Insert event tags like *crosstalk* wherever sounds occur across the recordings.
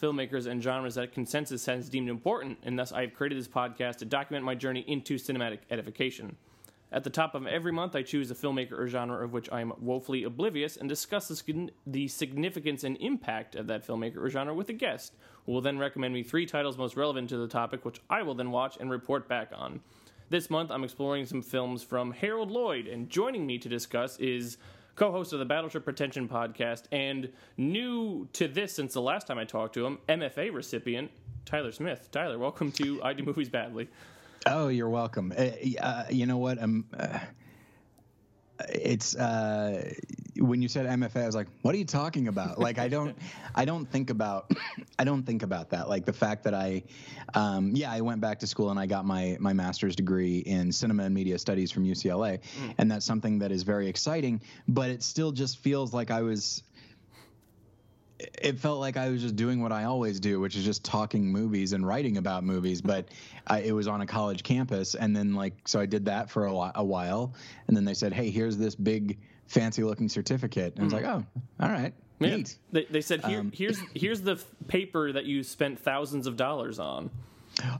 filmmakers, and genres that consensus has deemed important, and thus I have created this podcast to document my journey into cinematic edification. At the top of every month, I choose a filmmaker or genre of which I am woefully oblivious and discuss the, the significance and impact of that filmmaker or genre with a guest, who will then recommend me three titles most relevant to the topic, which I will then watch and report back on. This month, I'm exploring some films from Harold Lloyd, and joining me to discuss is co host of the Battleship Pretension podcast and new to this since the last time I talked to him, MFA recipient, Tyler Smith. Tyler, welcome to I Do Movies Badly. Oh, you're welcome. Uh, uh, you know what? I'm. Uh, it's uh, when you said MFA, I was like, "What are you talking about?" like, I don't, *laughs* I don't think about, *clears throat* I don't think about that. Like the fact that I, um, yeah, I went back to school and I got my my master's degree in cinema and media studies from UCLA, mm. and that's something that is very exciting. But it still just feels like I was it felt like I was just doing what I always do, which is just talking movies and writing about movies. But I, it was on a college campus, and then like so I did that for a, a while, and then they said, "Hey, here's this big fancy looking certificate," and mm-hmm. I was like, "Oh, all right." Yeah. Neat. They, they said, Here, um, "Here's here's the paper that you spent thousands of dollars on."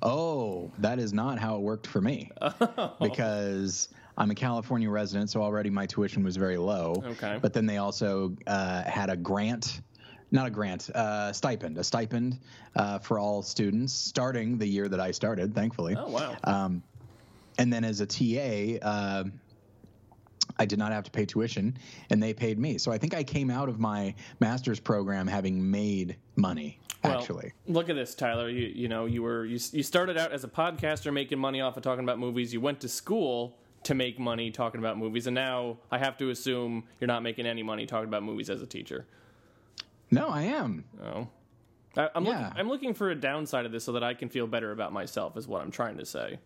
Oh, that is not how it worked for me. *laughs* Oh. Because I'm a California resident, so already my tuition was very low. Okay. But then they also uh, had a grant not a grant, uh, stipend, a stipend uh, for all students starting the year that I started, thankfully. Oh, wow. Um, and then as a TA, uh, I did not have to pay tuition, and they paid me. So I think I came out of my master's program having made money. Well, actually, look at this, Tyler. You you know you were you you started out as a podcaster making money off of talking about movies. You went to school to make money talking about movies, and now I have to assume you're not making any money talking about movies as a teacher. No, I am. Oh. I, am yeah. looking, I'm looking for a downside of this so that I can feel better about myself. Is what I'm trying to say.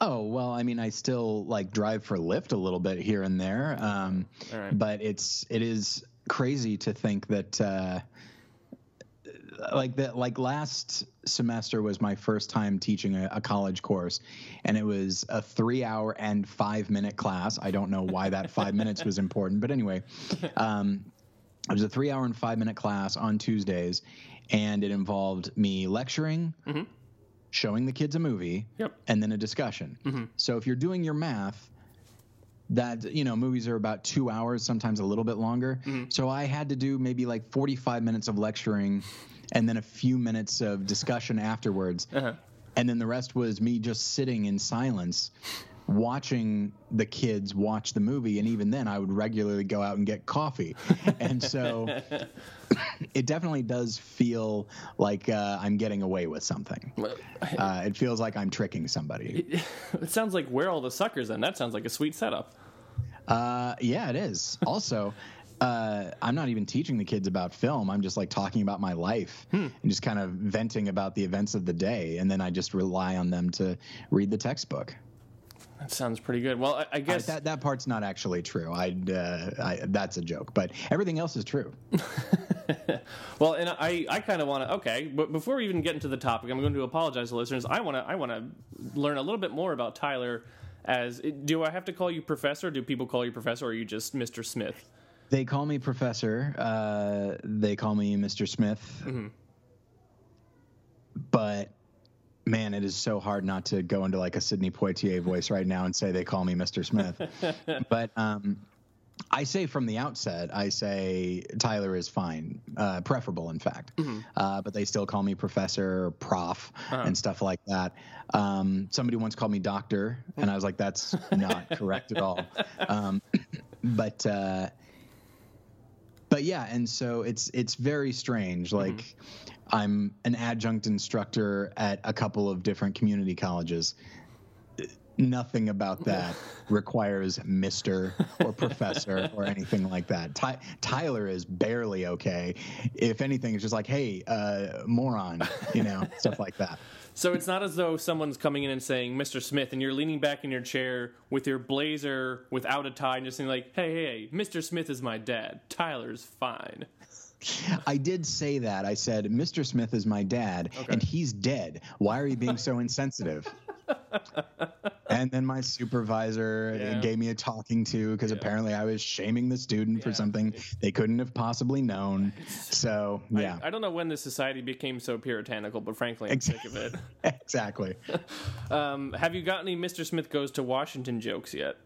Oh well, I mean, I still like drive for Lyft a little bit here and there, um, right. but it's it is crazy to think that uh, like that like last semester was my first time teaching a, a, college course, and it was a three hour and five minute class. I don't know why that five minutes was important, but anyway, um, it was a three hour and five minute class on Tuesdays, and it involved me lecturing, mm-hmm. Showing the kids a movie, yep. and then a discussion. Mm-hmm. So if you're doing your math, that you know movies are about two hours sometimes a little bit longer mm-hmm. so i had to do maybe like 45 minutes of lecturing and then a few minutes of discussion afterwards uh-huh. and then the rest was me just sitting in silence watching the kids watch the movie and even then i would regularly go out and get coffee *laughs* and so *laughs* it definitely does feel like uh, i'm getting away with something uh, it feels like i'm tricking somebody *laughs* it sounds like where all the suckers and that sounds like a sweet setup uh, yeah it is also uh, I'm not even teaching the kids about film. I'm just like talking about my life hmm. and just kind of venting about the events of the day. And then I just rely on them to read the textbook. That sounds pretty good. Well, I, I guess that that part's not actually true. I, uh, I that's a joke, but everything else is true. *laughs* well, and I, I kind of want to. Okay, but before we even get into the topic, I'm going to apologize to listeners. I want to I want to learn a little bit more about Tyler. As do I have to call you professor? Do people call you professor, or are you just Mr. Smith? They call me professor. Uh, they call me Mr. Smith. Mm-hmm. But man, it is so hard not to go into like a Sydney Poitier voice right now and say they call me Mr. Smith. *laughs* but um, I say from the outset, I say Tyler is fine, uh, preferable, in fact. Mm-hmm. Uh, but they still call me professor, prof, uh-huh. and stuff like that. Um, somebody once called me doctor, and I was like, that's not *laughs* correct at all. Um, *clears throat* but uh, but yeah, and so it's it's very strange. Like mm-hmm. I'm an adjunct instructor at a couple of different community colleges. nothing about that *laughs* requires Mister or Professor or anything like that. Ty- Tyler is barely okay. If anything, it's just like, hey, uh, moron, you know, *laughs* stuff like that. So it's not as though someone's coming in and saying, "Mr. Smith," and you're leaning back in your chair with your blazer without a tie, and just saying like, "Hey, hey, Mr. Smith is my dad. Tyler's fine." *laughs* I did say that. I said, Mr. Smith is my dad, and he's dead. Why are you being so insensitive? *laughs* and then my supervisor Yeah. gave me a talking to because apparently I was shaming the student for something they couldn't have possibly known. *laughs* So, yeah, I don't know when this society became so puritanical, but frankly, I'm sick of it. exactly. Um, have you got any Mr. Smith goes to Washington jokes yet?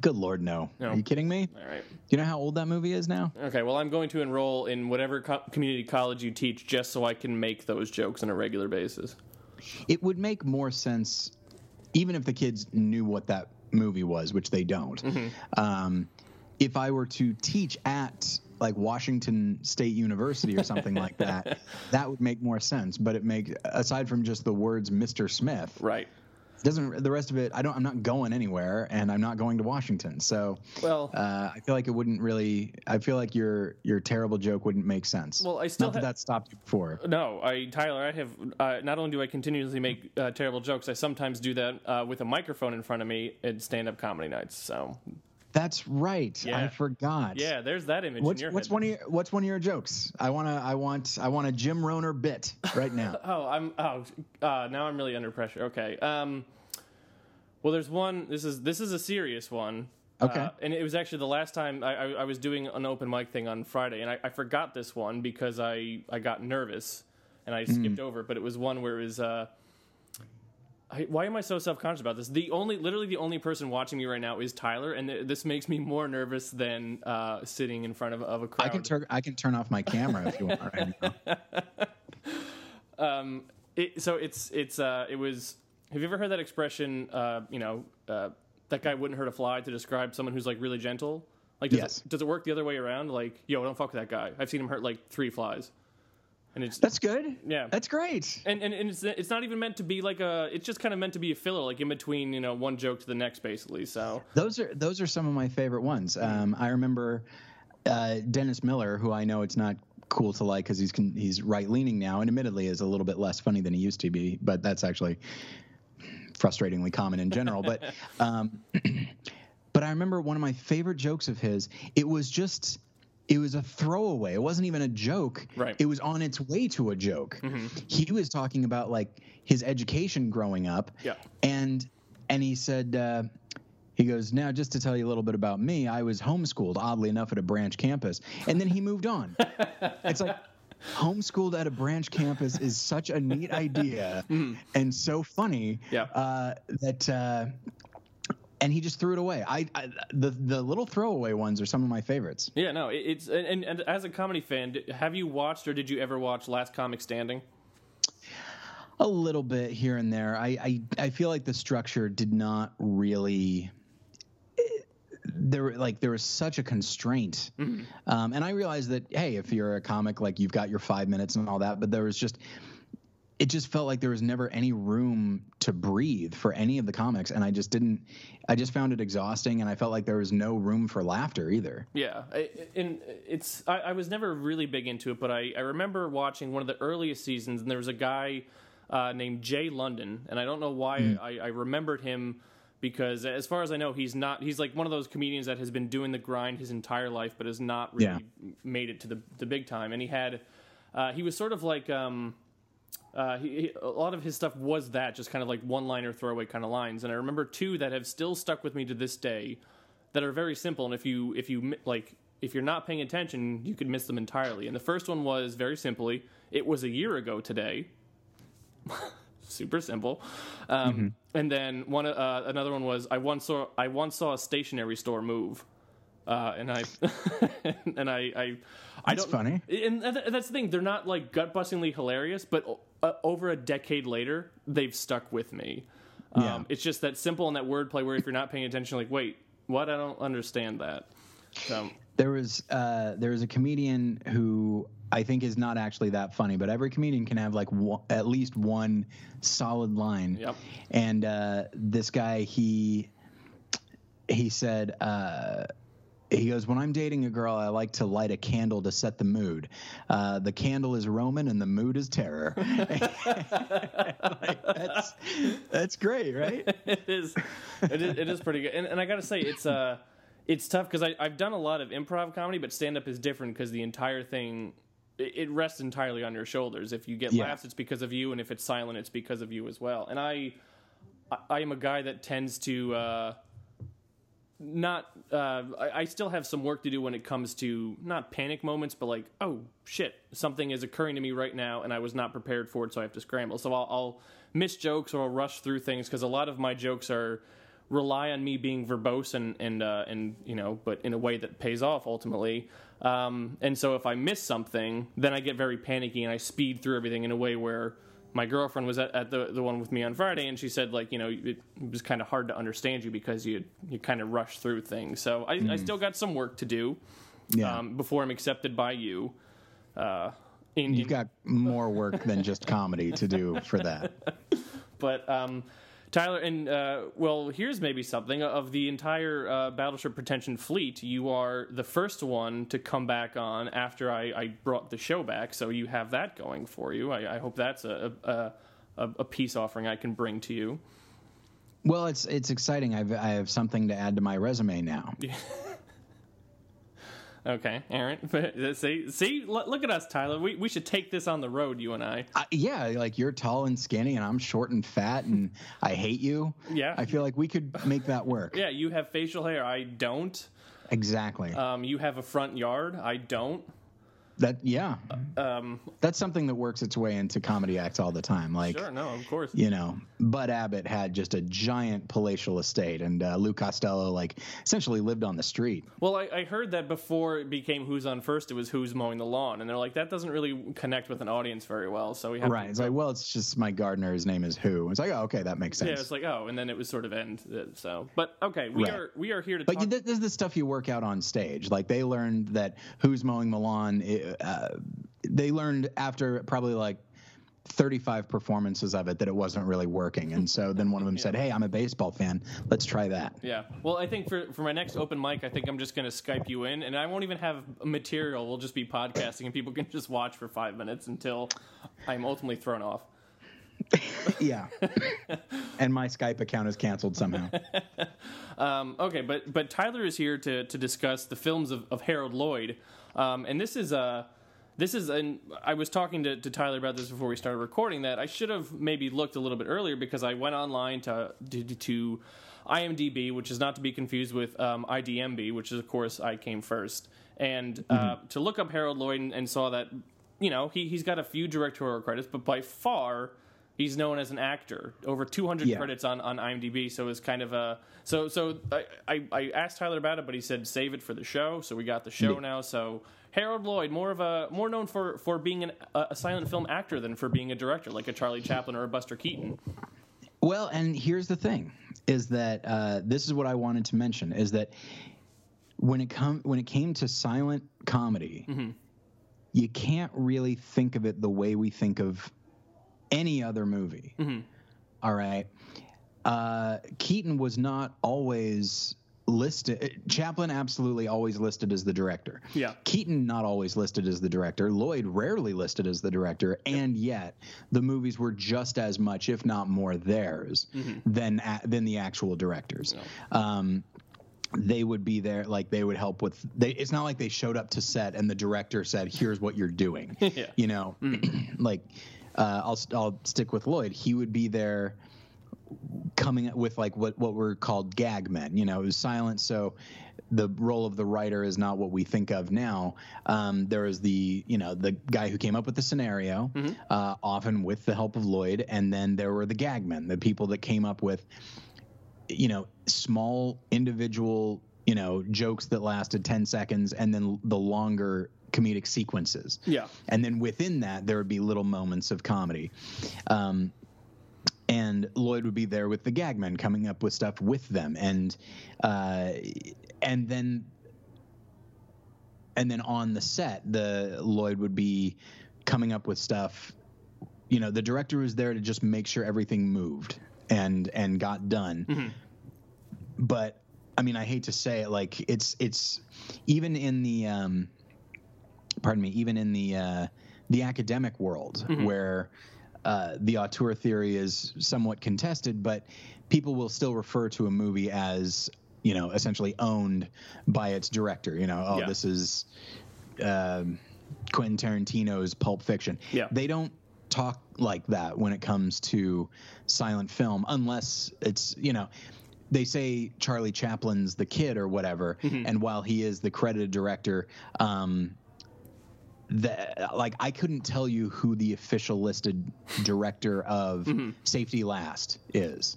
Good Lord, no. No. Are you kidding me? All right. Do you know how old that movie is now? Okay, well, I'm going to enroll in whatever co- community college you teach just so I can make those jokes on a regular basis. It would make more sense, even if the kids knew what that movie was, which they don't. Um, if I were to teach at like Washington State University or something like that, *laughs* that would make more sense. But it makes aside from just the words Mr. Smith, Right. Doesn't the rest of it? I don't. I'm not going anywhere, and I'm not going to Washington. So, Well- uh, I feel like it wouldn't really. I feel like your your terrible joke wouldn't make sense. Well, I still not that ha- that stopped you before. No, I Tyler, I have uh, not only do I continuously make uh, terrible jokes, I sometimes do that uh, with a microphone in front of me at stand-up comedy nights. So, That's right. Yeah. I forgot. yeah, there's that image What's in your what's one of your what's one of your jokes? I wanna I want I want a Jim Rohner bit right now. *laughs* Oh, I'm oh uh, now I'm really under pressure. Okay. Um, well, there's one. This is this is a serious one. Okay. Uh, and it was actually the last time I, I, I was doing an open mic thing on Friday, and I, I forgot this one because I, I got nervous and I skipped over. But it was one where it was. Uh, I, why am I so self conscious about this? The only, literally, the only person watching me right now is Tyler, and th- this makes me more nervous than uh, sitting in front of, of a crowd. I can turn I can turn off my camera if you want right *laughs* um, it, so it's it's uh, it was. Have you ever heard that expression? Uh, you know, uh, that guy wouldn't hurt a fly to describe someone who's like really gentle. Like, does, Yes. it, does it work the other way around? Like, yo, don't fuck with that guy. I've seen him hurt like three flies, and it's That's good. Yeah. That's great. and, and, and it's it's not even meant to be like a. It's just kind of meant to be a filler, like in between, you know, one joke to the next, basically. So Those are those are some of my favorite ones. Um, I remember uh, Dennis Miller, who I know it's not cool to like because he's he's right leaning now, and admittedly is a little bit less funny than he used to be. But that's actually frustratingly common in general. But *laughs* um, *clears throat* but I remember one of my favorite jokes of his. It was just. It was a throwaway. It wasn't even a joke. Right. It was on its way to a joke. He was talking about like his education growing up. Yeah. And and he said uh, he goes now just to tell you a little bit about me. I was homeschooled, oddly enough, at a branch campus, and then he moved on. *laughs* it's like homeschooled at a branch campus is such a neat idea *laughs* and so funny Yeah. uh, that. Uh, and he just threw it away. I, I the the little throwaway ones are some of my favorites. yeah, no, it, it's and, and, and as a comedy fan, have you watched or did you ever watch Last Comic Standing? A little bit here and there. I I, I feel like the structure did not really. There, like, there was such a constraint, um, and I realized that hey, if you're a comic, like you've got your five minutes and all that, but there was just, it just felt like there was never any room to breathe for any of the comics, and I just didn't. I just found it exhausting, and I felt like there was no room for laughter either. Yeah, I, and it's I, I was never really big into it, but I, I remember watching one of the earliest seasons, and there was a guy uh, named Jay London, and I don't know why I, I remembered him because, as far as I know, he's not he's like one of those comedians that has been doing the grind his entire life, but has not really Yeah. made it to the the big time, and he had uh, he was sort of like. Um, uh, he, he, a lot of his stuff was that, just kind of like one-liner throwaway kind of lines. And I remember two that have still stuck with me to this day, that are very simple. And if you if you like if you're not paying attention, you could miss them entirely. And the first one was very simply, it was a year ago today. *laughs* Super simple. Um, And then one uh, another one was I once saw I once saw a stationery store move. Uh, and I, *laughs* and I, I, I That's don't. funny. And that's the thing; they're not like gut bustingly hilarious, but uh, over a decade later, they've stuck with me. Um, Yeah. It's just that simple and that wordplay where if you're not paying attention, like, wait, what? I don't understand that. So, There was uh, there was a comedian who I think is not actually that funny, but every comedian can have like one, at least one solid line. Yep. And uh, this guy, he he said. Uh, he goes, When I'm dating a girl, I like to light a candle to set the mood. Uh, the candle is Roman and the mood is terror. *laughs* like, that's, that's great, right? *laughs* it is, it is, it is pretty good. And, and I got to say, it's uh, it's tough because I've done a lot of improv comedy, but stand up is different because the entire thing it rests entirely on your shoulders. If you get Yeah. laughs, it's because of you, and if it's silent, it's because of you as well. And I, I, I am a guy that tends to uh, not. Uh, I, I still have some work to do when it comes to not panic moments, but like, oh shit, something is occurring to me right now, and I was not prepared for it, so I have to scramble. So I'll, I'll miss jokes or I'll rush through things because a lot of my jokes are rely on me being verbose and and uh, and you know, but in a way that pays off ultimately. Um, and so if I miss something, then I get very panicky and I speed through everything in a way where my girlfriend was at, at the the one with me on Friday, and she said like you know it, was kind of hard to understand you because you you kind of rush through things. So I, I still got some work to do Yeah. um, before I'm accepted by you. Uh, in, You've in- got more work than just comedy to do for that. *laughs* But um, Tyler, and uh, well, here's maybe something of the entire uh, Battleship Pretension fleet. You are the first one to come back on after I, I brought the show back, so you have that going for you. I, I hope that's a, a a a peace offering I can bring to you. Well, it's it's exciting. I've I have something to add to my resume now. *laughs* Okay, Aaron. *laughs* see, see, look at us, Tyler. We we should take this on the road, you and I. I, yeah, like you're tall and skinny, and I'm short and fat, and I hate you. Yeah. I feel like we could make that work. Yeah, you have facial hair. I don't. Exactly. Um, you have a front yard. I don't. That yeah, Um, that's something that works its way into comedy acts all the time. Like sure, no, of course. you know, Bud Abbott had just a giant palatial estate, and uh, Lou Costello like essentially lived on the street. Well, I, I heard that before it became Who's on First, it was Who's mowing the lawn, and they're like that doesn't really connect with an audience very well. So we have Right. To, It's like, well, it's just my gardener. His name is Who. It's like, oh, okay, that makes sense. yeah, it's like oh, and then it was sort of end. uh, So, but okay, we Right. are we are here to But talk. this is the stuff you work out on stage. Like they learned that who's mowing the lawn. Uh, they learned after probably like 35 performances of it that it wasn't really working. And so then one of them *laughs* said, "Hey, I'm a baseball fan. Let's try that." yeah. Well, I think for for my next open mic, I think I'm just going to Skype you in, and I won't even have material. We'll just be podcasting, and people can just watch for five minutes until I'm ultimately thrown off. *laughs* Yeah. and my Skype account is canceled somehow. *laughs* Um, okay, but but Tyler is here to to discuss the films of, of Harold Lloyd, um, and this is uh this is an I was talking to, to Tyler about this before we started recording that I should have maybe looked a little bit earlier because I went online to to, to IMDb, which is not to be confused with um, IDMB, which is of course I came first, and uh, to look up Harold Lloyd and, and saw that you know he he's got a few directorial credits, but by far he's known as an actor. Over 200 Yeah. credits on, on IMDb, so it's kind of a so so. I, I, I asked Tyler about it, but he said save it for the show. So we got the show now. So Harold Lloyd, more of a more known for for being an, a, a silent film actor than for being a director, like a Charlie Chaplin or a Buster Keaton. Well, and here's the thing: is that uh, this is what I wanted to mention is that when it come when it came to silent comedy, you can't really think of it the way we think of any other movie. All right, uh, Keaton was not always listed. Chaplin absolutely always listed as the director. Yeah. Keaton not always listed as the director. Lloyd rarely listed as the director, and yet the movies were just as much, if not more, theirs than a, than the actual directors. Um, they would be there, like they would help with. They, it's not like they showed up to set and the director said, "Here's what you're doing." *laughs* Yeah. You know, *clears throat* like uh, I'll I'll stick with Lloyd. He would be there coming with like what what were called gag men. You know, it was silent, so the role of the writer is not what we think of now. Um, there is the you know the guy who came up with the scenario, uh, often with the help of Lloyd, and then there were the gag men, the people that came up with you know small individual you know jokes that lasted 10 seconds and then the longer comedic sequences Yeah. and then within that there would be little moments of comedy um, and lloyd would be there with the gagmen coming up with stuff with them and uh, and then and then on the set, the Lloyd would be coming up with stuff. You know, the director was there to just make sure everything moved and and got done. But I mean, I hate to say it, like it's it's even in the um, pardon me, even in the uh, the academic world where uh, the auteur theory is somewhat contested, but people will still refer to a movie as you know essentially owned by its director. You know, oh, Yeah. this is um Quentin Tarantino's Pulp Fiction. Yeah. They don't talk like that when it comes to silent film, unless it's you know. They say Charlie Chaplin's the kid or whatever, and while he is the credited director, um, the like I couldn't tell you who the official listed director of *laughs* Safety Last is.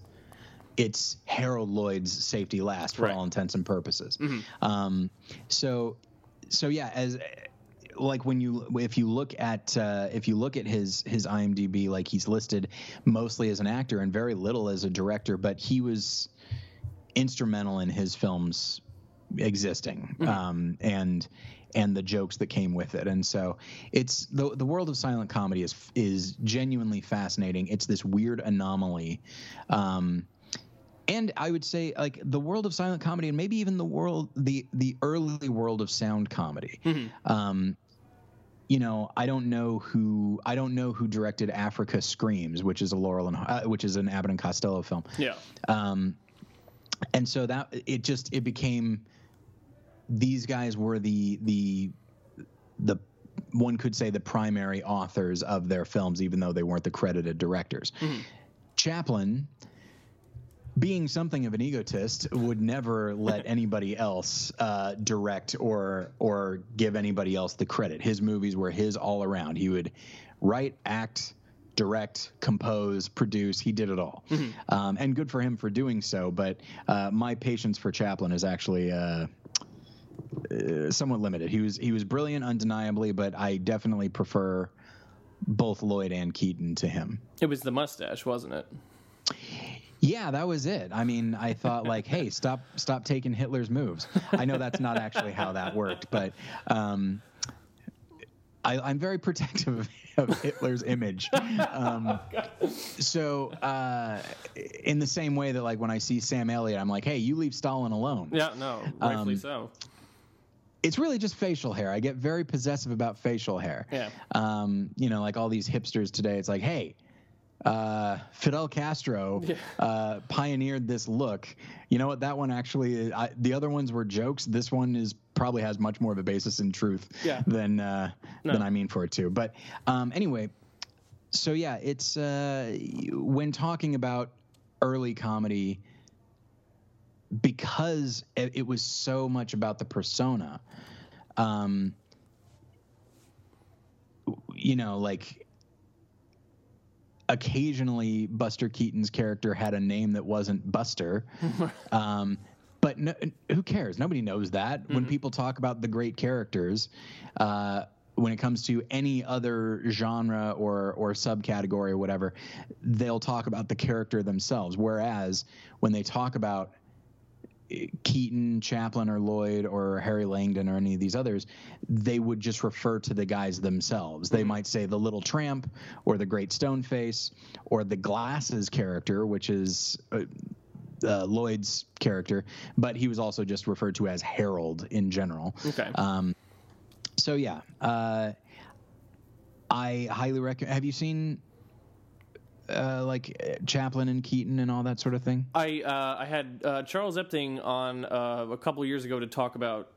It's Harold Lloyd's Safety Last for Right. all intents and purposes. Um, so, so yeah, as like when you if you look at uh, if you look at his his IMDb, like he's listed mostly as an actor and very little as a director, but he was instrumental in his films existing um, and and the jokes that came with it. And so it's the the world of silent comedy is is genuinely fascinating. It's this weird anomaly. Um, and I would say like the world of silent comedy and maybe even the world the the early world of sound comedy. Um, you know, I don't know who I don't know who directed Africa Screams, which is a Laurel and uh, which is an Abbott and Costello film. Yeah. Um, and so that it just it became these guys were the the the one could say the primary authors of their films, even though they weren't the credited directors. Chaplin, being something of an egotist, would never let *laughs* anybody else uh, direct or or give anybody else the credit. His movies were his all around. He would write, act, direct, compose, produce. He did it all, um, and good for him for doing so. But uh, my patience for Chaplin is actually. Uh, uh, somewhat limited. He was he was brilliant, undeniably, but I definitely prefer both Lloyd and Keaton to him. It was the mustache, wasn't it? Yeah, that was it. I mean, I thought like, hey, *laughs* stop stop taking Hitler's moves. I know that's not actually how that worked, but um, I, I'm very protective of, of Hitler's image. Um, so, uh, in the same way that like when I see Sam Elliott, I'm like, hey, you leave Stalin alone. Yeah, no, rightfully Um, so. It's really just facial hair. I get very possessive about facial hair. Yeah. Um, you know, like all these hipsters today, it's like, hey, uh, Fidel Castro uh, pioneered this look. You know what? That one actually, I, the other ones were jokes. This one is probably has much more of a basis in truth Yeah. than uh, No. than I mean for it to. But um, anyway, so yeah, it's uh, when talking about early comedy because it, was so much about the persona. Um, you know, like occasionally Buster Keaton's character had a name that wasn't Buster. *laughs* um, but no, who cares? Nobody knows that. When people talk about the great characters, uh, when it comes to any other genre or or subcategory or whatever, they'll talk about the character themselves. Whereas when they talk about Keaton, Chaplin, or Lloyd, or Harry Langdon, or any of these others, they would just refer to the guys themselves. They might say the Little Tramp, or the Great Stone Face, or the Glasses character, which is uh, uh, Lloyd's character, but he was also just referred to as Harold in general. Okay. Um, so yeah, uh, I highly recommend. Have you seen? Uh, like uh, Chaplin and Keaton and all that sort of thing. I uh, I had uh, Charles Epting on uh, a couple years ago to talk about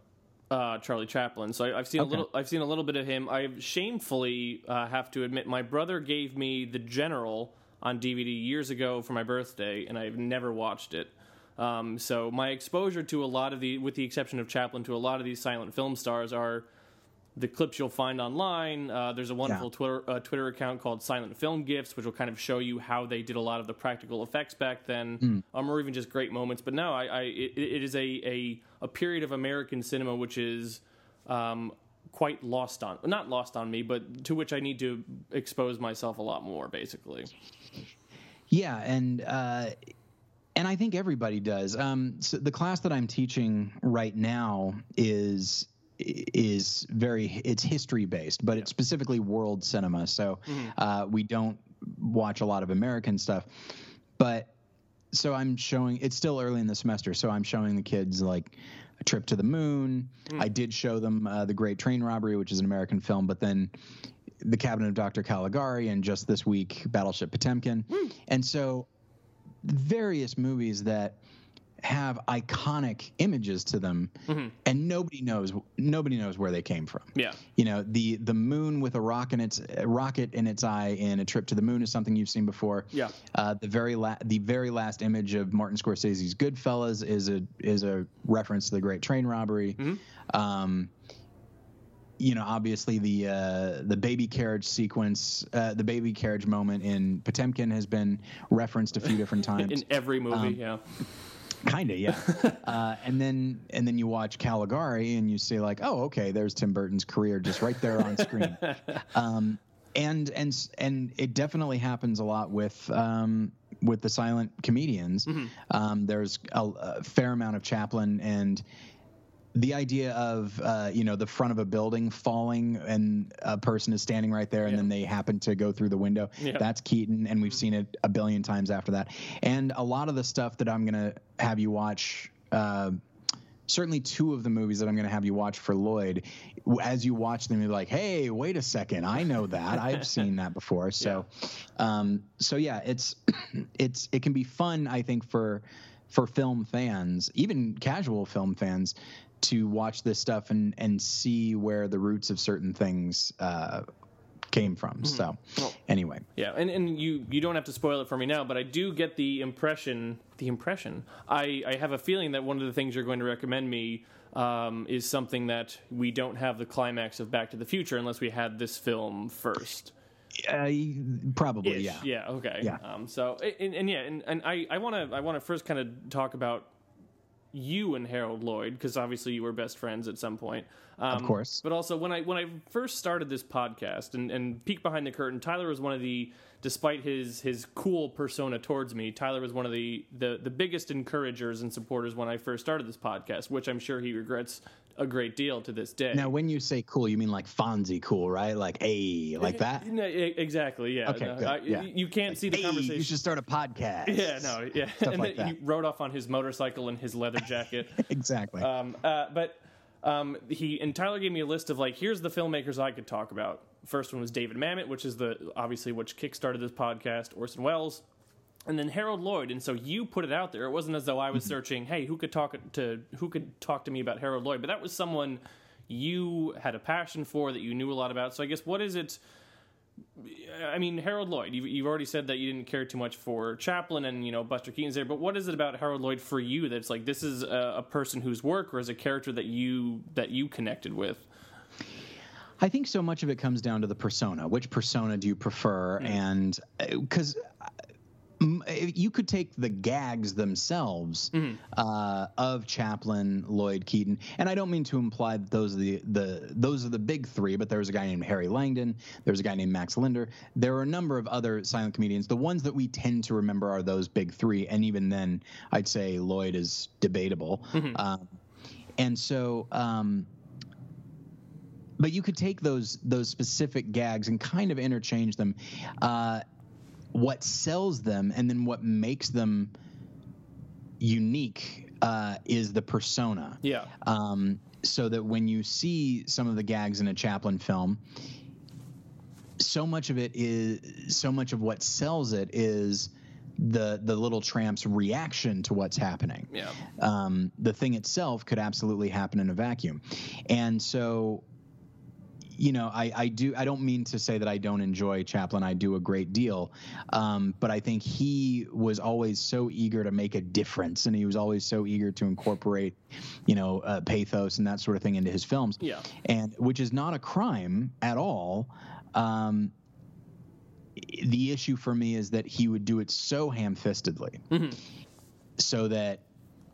uh, Charlie Chaplin. So I, I've seen a little. I've seen a little bit of him. I shamefully uh, have to admit, my brother gave me The General on DVD years ago for my birthday, and I've never watched it. Um, so my exposure to a lot of the, with the exception of Chaplin, to a lot of these silent film stars are the clips you'll find online. Uh, there's a wonderful Yeah. Twitter uh, Twitter account called Silent Film Gifts, which will kind of show you how they did a lot of the practical effects back then, um, or even just great moments. But no, I, I it, it is a, a a period of American cinema which is um, quite lost on not lost on me, but to which I need to expose myself a lot more, basically. Yeah, and uh, and I think everybody does. Um, so the class that I'm teaching right now is is very it's history based, but it's specifically world cinema. So uh, we don't watch a lot of American stuff, but so I'm showing it's still early in the semester, so I'm showing the kids like a trip to the moon. I did show them uh, the Great Train Robbery, which is an American film, but then the Cabinet of Dr. Caligari and just this week Battleship Potemkin, and so various movies that have iconic images to them and nobody knows nobody knows where they came from Yeah. you know the the moon with a rock in its rocket in its eye in a trip to the moon is something you've seen before Yeah. uh, the very la- the very last image of Martin Scorsese's Goodfellas is a is a reference to the Great Train Robbery um you know, obviously the uh, the baby carriage sequence, uh, the baby carriage moment in Potemkin has been referenced a few different *laughs* times. In every movie, Um, yeah. Kinda, yeah. *laughs* uh, and then and then you watch Caligari and you say like, oh, okay, there's Tim Burton's career just right there on screen. *laughs* um, and and and it definitely happens a lot with um, with the silent comedians. Um, there's a, a fair amount of Chaplin and the idea of uh, you know the front of a building falling and a person is standing right there and Yeah. then they happen to go through the window Yeah. that's keaton and we've seen it a billion times after that. And a lot of the stuff that i'm going to have you watch uh, certainly two of the movies that i'm going to have you watch for lloyd as you watch them you're like hey wait a second i know that. I've *laughs* seen that before. So um, so yeah it's *clears throat* it's it can be fun i think for for film fans, even casual film fans, to watch this stuff and and see where the roots of certain things uh, came from. So, anyway, Yeah, and, and you you don't have to spoil it for me now, but I do get the impression the impression I, I have a feeling that one of the things you're going to recommend me um, is something that we don't have the climax of Back to the Future unless we had this film first. uh, probably Ish. yeah. Yeah. Okay. Yeah. Um, so and, and yeah, and, and I I want to I want to first kind of talk about you and Harold Lloyd because obviously you were best friends at some point. Um, Of course. But also when I when I first started this podcast and and peek behind the curtain, Tyler was one of the despite his his cool persona towards me, Tyler was one of the the the biggest encouragers and supporters when I first started this podcast, which I'm sure he regrets a great deal to this day. Now, when you say cool, you mean like Fonzie cool, right? Like, a like that. *laughs* No, exactly. Yeah. Okay, no, good, I- yeah. You can't see the Hey, conversation. you should start a podcast. *laughs* Yeah, no, yeah. and like then that. he rode off on his motorcycle in his leather jacket. *laughs* exactly. um, uh, but um, he and Tyler gave me a list of like, here's the filmmakers I could talk about. First one was David Mamet, which is the obviously which kickstarted this podcast. Orson Welles, and then Harold Lloyd. And so you put it out there. It wasn't as though I Mm-hmm. was searching, hey, who could talk to who could talk to me about Harold Lloyd, but that was someone you had a passion for that you knew a lot about. So I guess what is it? I mean, Harold Lloyd. You've, you've already said that you didn't care too much for Chaplin and you know Buster Keaton's there, but what is it about Harold Lloyd for you that's like this is a, a person whose work or is a character that you that you connected with? I think so much of it comes down to the persona. Which persona do you prefer? Hmm. And uh, because you could take the gags themselves uh, of Chaplin, Lloyd Keaton, and I don't mean to imply that those are the, the those are the big three. But there's a guy named Harry Langdon. There's a guy named Max Linder. There are a number of other silent comedians. The ones that we tend to remember are those big three, and even then, I'd say Lloyd is debatable. Um, and so. Um, but you could take those those specific gags and kind of interchange them. Uh, what sells them and then what makes them unique uh, is the persona. Yeah, Um, so that when you see some of the gags in a Chaplin film, so much of it is so much of what sells it is the the little tramp's reaction to what's happening yeah, um, the thing itself could absolutely happen in a vacuum. And so, you know, I, I do, I don't mean to say that I don't enjoy Chaplin. I do a great deal. Um, but I think he was always so eager to make a difference and he was always so eager to incorporate, you know, uh, pathos and that sort of thing into his films. Yeah. And which is not a crime at all. Um, the issue for me is that he would do it so ham-fistedly so that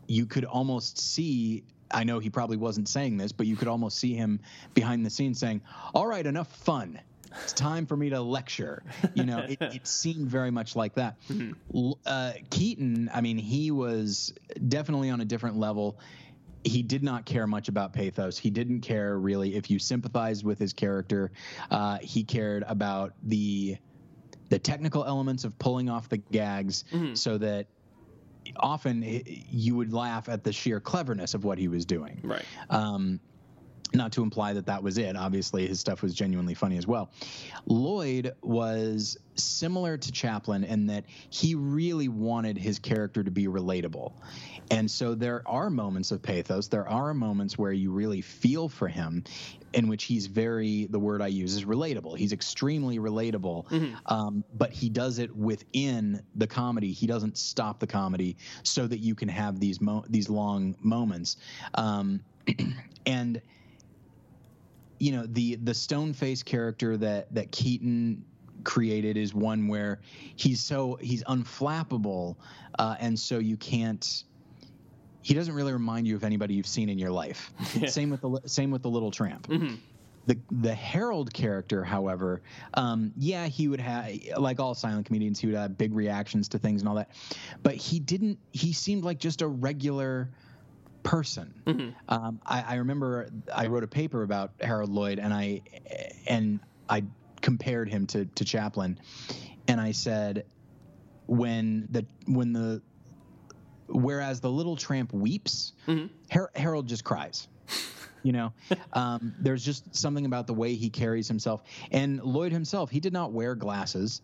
you could almost see I know he probably wasn't saying this, but you could almost see him behind the scenes saying, "All right, enough fun. It's time for me to lecture." You know, it, it *laughs* seemed very much like that. L- Uh, Keaton, I mean, he was definitely on a different level. he did not care much about pathos. He didn't care really if you sympathized with his character. Uh, he cared about the the technical elements of pulling off the gags so that often you would laugh at the sheer cleverness of what he was doing. Right. Um, not to imply that that was it. Obviously, his stuff was genuinely funny as well. Lloyd was similar to Chaplin in that he really wanted his character to be relatable. And so there are moments of pathos. There are moments where you really feel for him, in which he's very, the word I use is relatable. He's extremely relatable, um, but he does it within the comedy. He doesn't stop the comedy so that you can have these mo- these long moments. Um, *clears throat* and you know the the stone face character that that Keaton created is one where he's so he's unflappable uh, and so you can't he doesn't really remind you of anybody you've seen in your life. *laughs* Same with the same with the little tramp. The the Harold character, however, um, yeah, he would have like all silent comedians, he would have big reactions to things and all that, but he didn't. He seemed like just a regular person. Um, I, I remember I wrote a paper about Harold Lloyd, and I and I compared him to to Chaplin, and I said when the when the whereas the little tramp weeps, Har- Harold just cries. You know, *laughs* um, there's just something about the way he carries himself. And Lloyd himself, he did not wear glasses.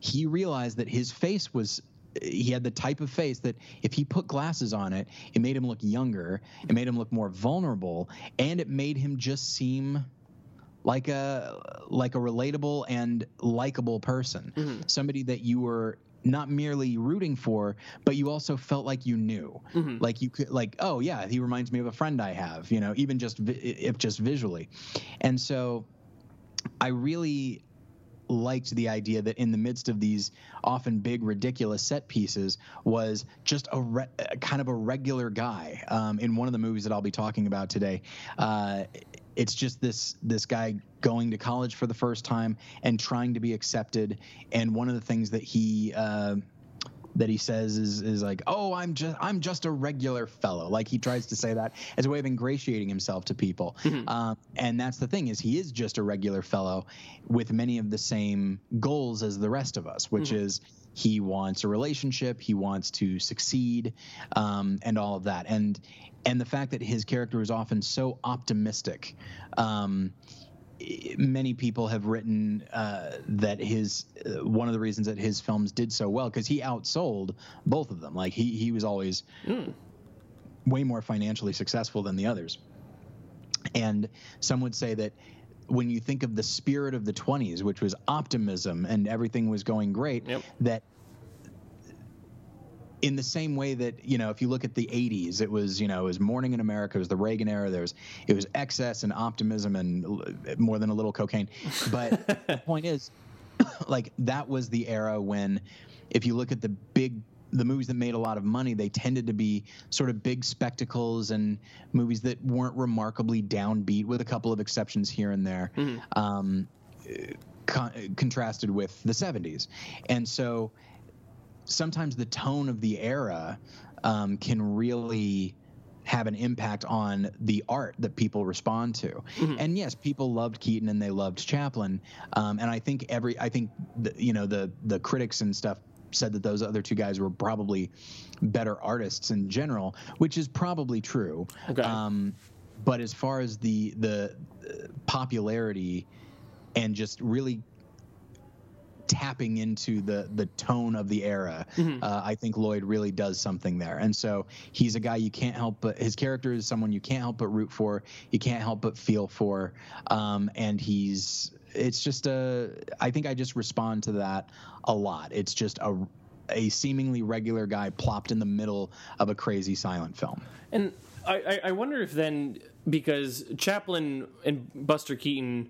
He realized that his face was. He had the type of face that if he put glasses on it, it made him look younger, it made him look more vulnerable, and it made him just seem like a like a relatable and likable person. Mm-hmm. Somebody that you were not merely rooting for, but you also felt like you knew. Mm-hmm. Like you could like, oh yeah, he reminds me of a friend I have, you know, even just vi- if just visually. And so I really liked the idea that in the midst of these often big ridiculous set pieces was just a, re- kind of a regular guy. Um, in one of the movies that i'll be talking about today uh, it's just this this guy going to college for the first time and trying to be accepted. And one of the things that he uh, that he says is is like, "Oh, I'm just I'm just a regular fellow." Like he tries to say that as a way of ingratiating himself to people. Um, and that's the thing is he is just a regular fellow with many of the same goals as the rest of us, which is he wants a relationship, he wants to succeed, um, and all of that. And and the fact that his character is often so optimistic. Um, many people have written uh, that his uh, one of the reasons that his films did so well because he outsold both of them. Like he he was always way more financially successful than the others. And some would say that when you think of the spirit of the 20s, which was optimism and everything was going great, Yep. that in the same way that you know if you look at the 80s it was you know it was morning in america it was the reagan era there was it was excess and optimism and more than a little cocaine. But the *laughs* point is *coughs* like that was the era when if you look at the big the movies that made a lot of money they tended to be sort of big spectacles and movies that weren't remarkably downbeat with a couple of exceptions here and there um, con- contrasted with the 70s and so sometimes the tone of the era um, can really have an impact on the art that people respond to. And yes, people loved Keaton and they loved Chaplin. Um, and I think every, I think, the, you know, the the critics and stuff said that those other two guys were probably better artists in general, which is probably true. Okay. Um, but as far as the the uh, popularity and just really tapping into the the tone of the era. Uh, I think Lloyd really does something there, and so he's a guy you can't help but his character is someone you can't help but root for, you can't help but feel for, um, and he's it's just a I think I just respond to that a lot. It's just a a seemingly regular guy plopped in the middle of a crazy silent film. And I- I wonder if then, because Chaplin and Buster Keaton,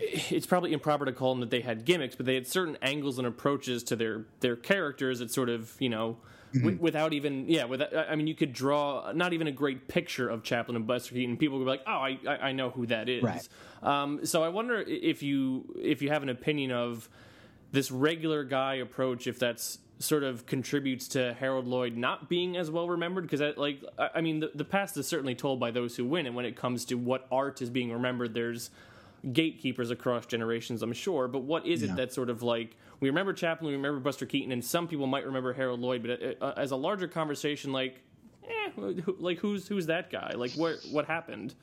it's probably improper to call them that they had gimmicks, but they had certain angles and approaches to their their characters that sort of you know. wi- Without even, yeah, without, I mean, you could draw not even a great picture of Chaplin and Buster Keaton. People would be like, "Oh, I, I I know who that is." Right. Um, so I wonder if you if you have an opinion of this regular guy approach, if that's sort of contributes to Harold Lloyd not being as well remembered? Because, like, I, I mean, the, the past is certainly told by those who win, and when it comes to what art is being remembered, there's gatekeepers across generations, I'm sure. But what is it Yeah. that sort of like we remember Chaplin, we remember Buster Keaton, and some people might remember Harold Lloyd, but uh, as a larger conversation, like, eh, like who's who's that guy? Like, what what happened?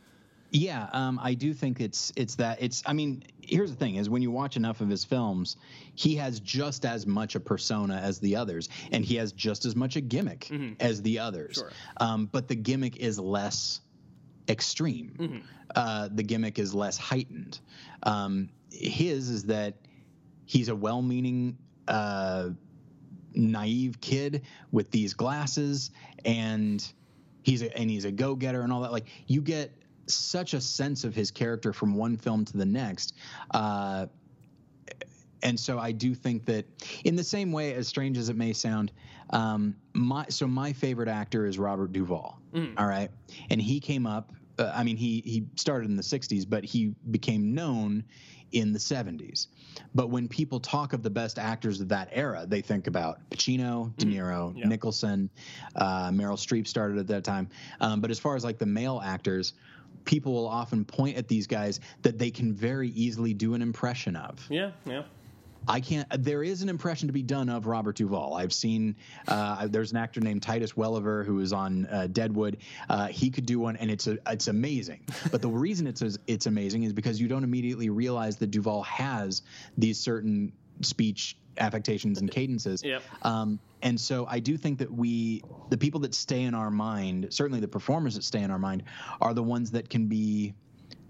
Yeah, um, I do think it's it's that it's. I mean, here's the thing: is when you watch enough of his films, he has just as much a persona as the others, and he has just as much a gimmick as the others. Sure. Um, but the gimmick is less extreme. Uh, the gimmick is less heightened. Um, his is that he's a well-meaning. Uh, naive kid with these glasses and he's a, and he's a go-getter and all that like you get such a sense of his character from one film to the next uh, and so I do think that in the same way as strange as it may sound um, my so my favorite actor is Robert Duvall. All right? And he came up uh, I mean he he started in the 60s but he became known in the 70s but when people talk of the best actors of that era they think about Pacino De Niro Yeah. Nicholson uh, Meryl Streep started at that time. Um, but as far as like the male actors people will often point at these guys that they can very easily do an impression of. Yeah, yeah. I can't. There is an impression to be done of Robert Duvall. I've seen. Uh, there's an actor named Titus Welliver who is on uh, Deadwood. Uh, he could do one, and it's a, it's amazing. But the reason it's it's amazing is because you don't immediately realize that Duvall has these certain speech affectations and cadences. Yep. Um, and so I do think that we, the people that stay in our mind, certainly the performers that stay in our mind, are the ones that can be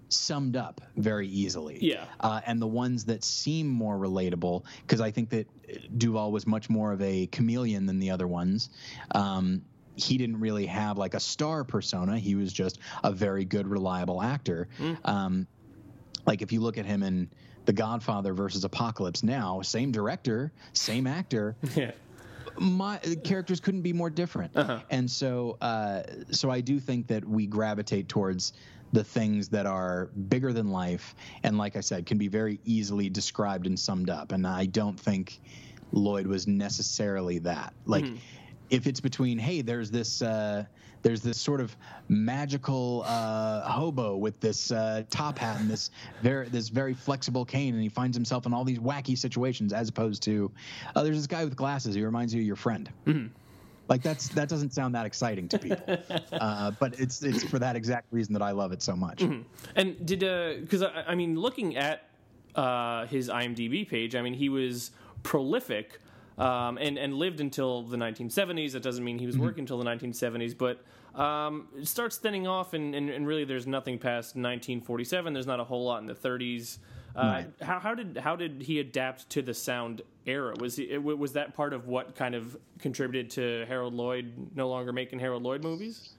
summed up very easily. Yeah. Uh, and the ones that seem more relatable, because I think that Duvall was much more of a chameleon than the other ones. Um, he didn't really have like a star persona. He was just a very good, reliable actor. Um, like if you look at him in The Godfather versus Apocalypse Now, same director, same actor, *laughs* Yeah. my characters couldn't be more different and so uh, so i do think that we gravitate towards the things that are bigger than life and like i said can be very easily described and summed up and i don't think lloyd was necessarily that like if it's between hey there's this uh, there's this sort of magical uh, hobo with this uh, top hat and this very this very flexible cane, and he finds himself in all these wacky situations, as opposed to uh, there's this guy with glasses. He reminds you of your friend. Like that's that doesn't sound that exciting to people, *laughs* uh, but it's it's for that exact reason that I love it so much. And did because I, I mean, looking at uh, his IMDb page, I mean, he was prolific um, and and lived until the 1970s. That doesn't mean he was working until the 1970s, but um, it starts thinning off, and, and, and really, there's nothing past 1947. There's not a whole lot in the 30s. Uh, Right. how, how did how did he adapt to the sound era? Was he was that part of what kind of contributed to Harold Lloyd no longer making Harold Lloyd movies?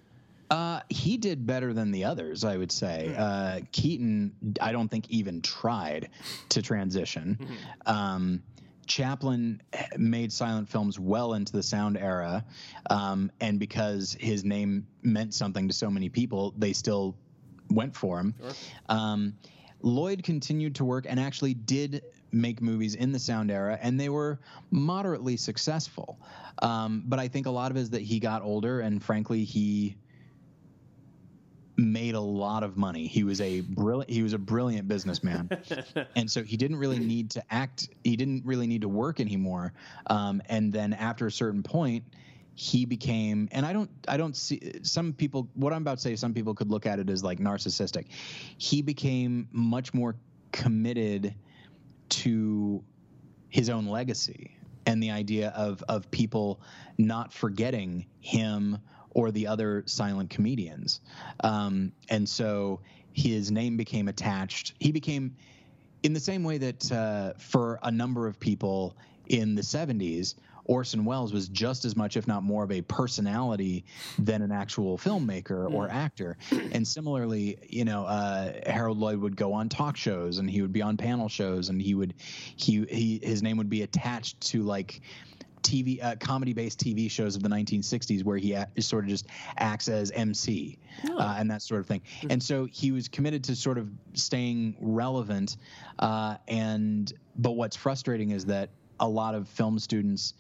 Uh, he did better than the others, I would say. Uh, Keaton, I don't think even tried to transition. Um, Chaplin made silent films well into the sound era, um, and because his name meant something to so many people, they still went for him. Um, Lloyd continued to work and actually did make movies in the sound era, and they were moderately successful. Um, but I think a lot of it is that he got older, and frankly, he made a lot of money. He was a brilliant he was a brilliant businessman. *laughs* and so he didn't really need to act he didn't really need to work anymore. Um, and then after a certain point he became and I don't I don't see some people what I'm about to say some people could look at it as like narcissistic. He became much more committed to his own legacy and the idea of of people not forgetting him or the other silent comedians. Um, and so his name became attached. He became, in the same way that uh, for a number of people in the 70s, Orson Welles was just as much, if not more, of a personality than an actual filmmaker or actor. And similarly, you know, uh, Harold Lloyd would go on talk shows and he would be on panel shows and he would, he, he his name would be attached to like TV uh, comedy based TV shows of the 1960s where he a- sort of just acts as MC uh, and that sort of thing. And so he was committed to sort of staying relevant. Uh, and but what's frustrating is that a lot of film students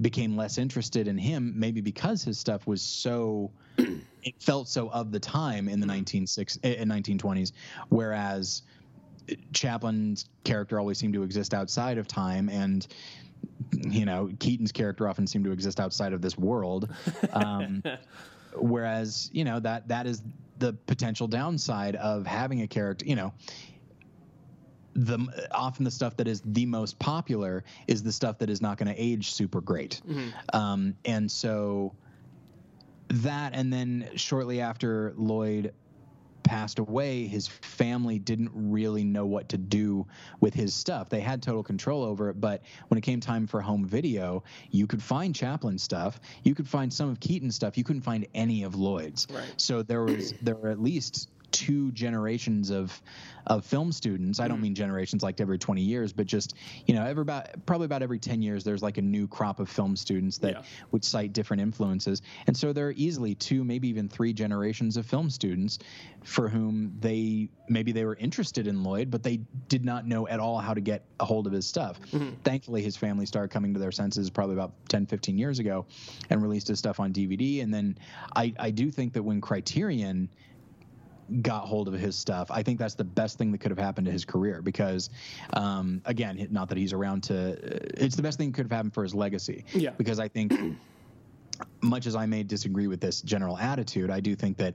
became less interested in him, maybe because his stuff was so *clears throat* it felt so of the time in the 1960s, in 1920s, whereas Chaplin's character always seemed to exist outside of time, and you know Keaton's character often seemed to exist outside of this world. Um, *laughs* whereas you know that that is the potential downside of having a character. You know, the often the stuff that is the most popular is the stuff that is not going to age super great, um, and so that and then shortly after Lloyd passed away, his family didn't really know what to do with his stuff. They had total control over it, but when it came time for home video, you could find Chaplin stuff, you could find some of Keaton stuff, you couldn't find any of Lloyd's. Right. So there was there were at least two generations of of film students. I don't mm-hmm. mean generations like every 20 years, but just you know, every about probably about every 10 years, there's like a new crop of film students that Yeah. would cite different influences, and so there are easily two, maybe even three generations of film students for whom they maybe they were interested in Lloyd, but they did not know at all how to get a hold of his stuff. Mm-hmm. Thankfully, his family started coming to their senses probably about 10, 15 years ago, and released his stuff on DVD. And then I I do think that when Criterion got hold of his stuff. I think that's the best thing that could have happened to his career because, um, again, not that he's around to. It's the best thing that could have happened for his legacy. Yeah. Because I think, much as I may disagree with this general attitude, I do think that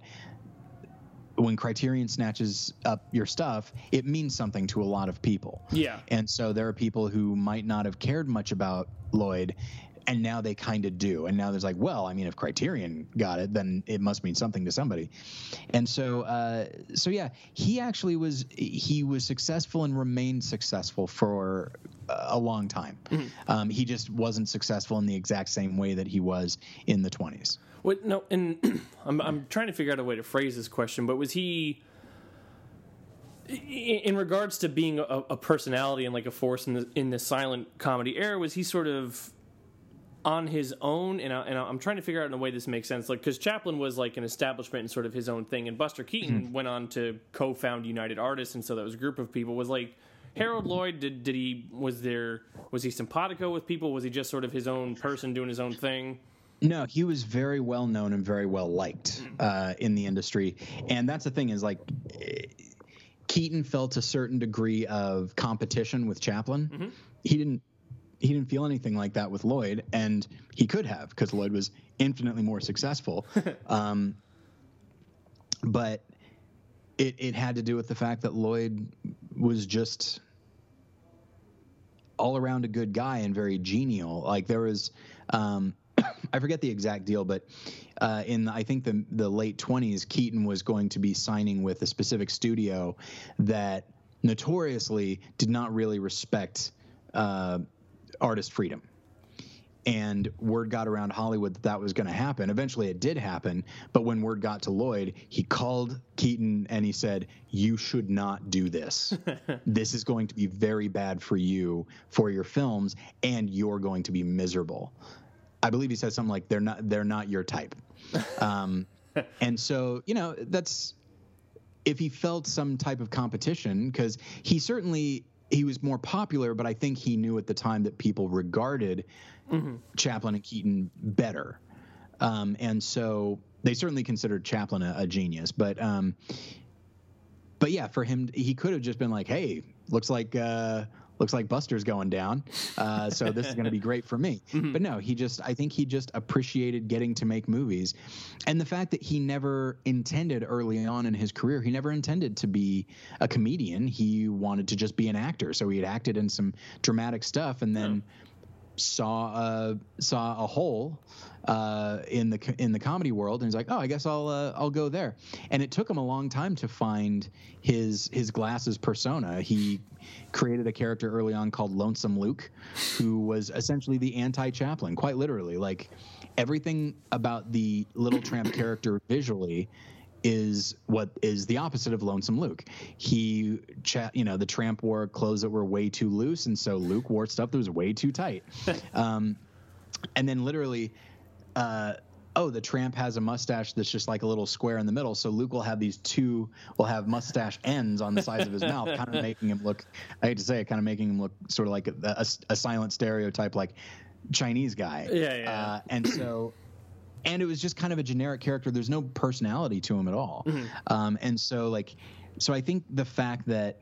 when Criterion snatches up your stuff, it means something to a lot of people. Yeah. And so there are people who might not have cared much about Lloyd, and now they kind of do. And now there's like, well, I mean, if Criterion got it, then it must mean something to somebody. And so, uh, so yeah, he actually was he was successful and remained successful for a long time. Um, he just wasn't successful in the exact same way that he was in the 20s. What? No, and *clears throat* I'm I'm trying to figure out a way to phrase this question. But was he, in regards to being a, a personality and like a force in the in the silent comedy era, was he sort of on his own? And, I, and I'm trying to figure out in a way this makes sense. Like, because Chaplin was like an establishment and sort of his own thing, and Buster Keaton went on to co-found United Artists, and so that was a group of people. Was like. Harold Lloyd did did he was there was he simpatico with people was he just sort of his own person doing his own thing No, he was very well known and very well liked uh, in the industry, and that's the thing is like Keaton felt a certain degree of competition with Chaplin. He didn't. He didn't feel anything like that with Lloyd, and he could have because Lloyd was infinitely more successful. *laughs* um, but it it had to do with the fact that Lloyd was just all around a good guy and very genial. Like there was, um, *coughs* I forget the exact deal, but uh, in I think the the late twenties, Keaton was going to be signing with a specific studio that notoriously did not really respect uh, artist freedom. And word got around Hollywood that that was going to happen. Eventually, it did happen. But when word got to Lloyd, he called Keaton and he said, "You should not do this. *laughs* this is going to be very bad for you for your films, and you're going to be miserable." I believe he said something like, "They're not. They're not your type." *laughs* Um, and so, you know, that's if he felt some type of competition because he certainly he was more popular but i think he knew at the time that people regarded chaplin and keaton better. Um, and so they certainly considered chaplin a, a genius but um, but yeah for him he could have just been like hey looks like uh, looks like buster's going down. Uh, so this is going to be great for me. *laughs* But no he just i think he just appreciated getting to make movies. And the fact that he never intended early on in his career he never intended to be a comedian. He wanted to just be an actor. So he had acted in some dramatic stuff and then saw a saw a hole uh, in the in the comedy world, and he's like, "Oh, I guess I'll uh, I'll go there." And it took him a long time to find his his glasses persona. He created a character early on called Lonesome Luke, who was essentially the anti Chaplin, quite literally. Like everything about the Little Tramp character visually is what is the opposite of lonesome luke he cha- you know the tramp wore clothes that were way too loose and so luke wore stuff that was way too tight *laughs* um, and then literally uh, oh the tramp has a mustache that's just like a little square in the middle so luke will have these two will have mustache ends on the sides of his mouth kind of *laughs* making him look i hate to say it kind of making him look sort of like a, a, a silent stereotype like Chinese guy. Yeah, yeah. Uh, and so, *clears throat* and it was just kind of a generic character. There's no personality to him at all. Mm-hmm. Um, and so, like, so I think the fact that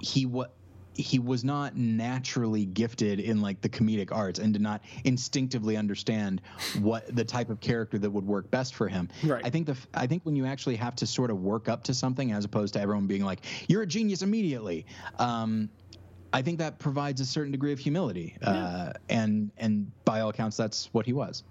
he what he was not naturally gifted in like the comedic arts and did not instinctively understand what the type of character that would work best for him. Right. I think the I think when you actually have to sort of work up to something as opposed to everyone being like you're a genius immediately. Um, I think that provides a certain degree of humility, uh, and and by all accounts, that's what he was.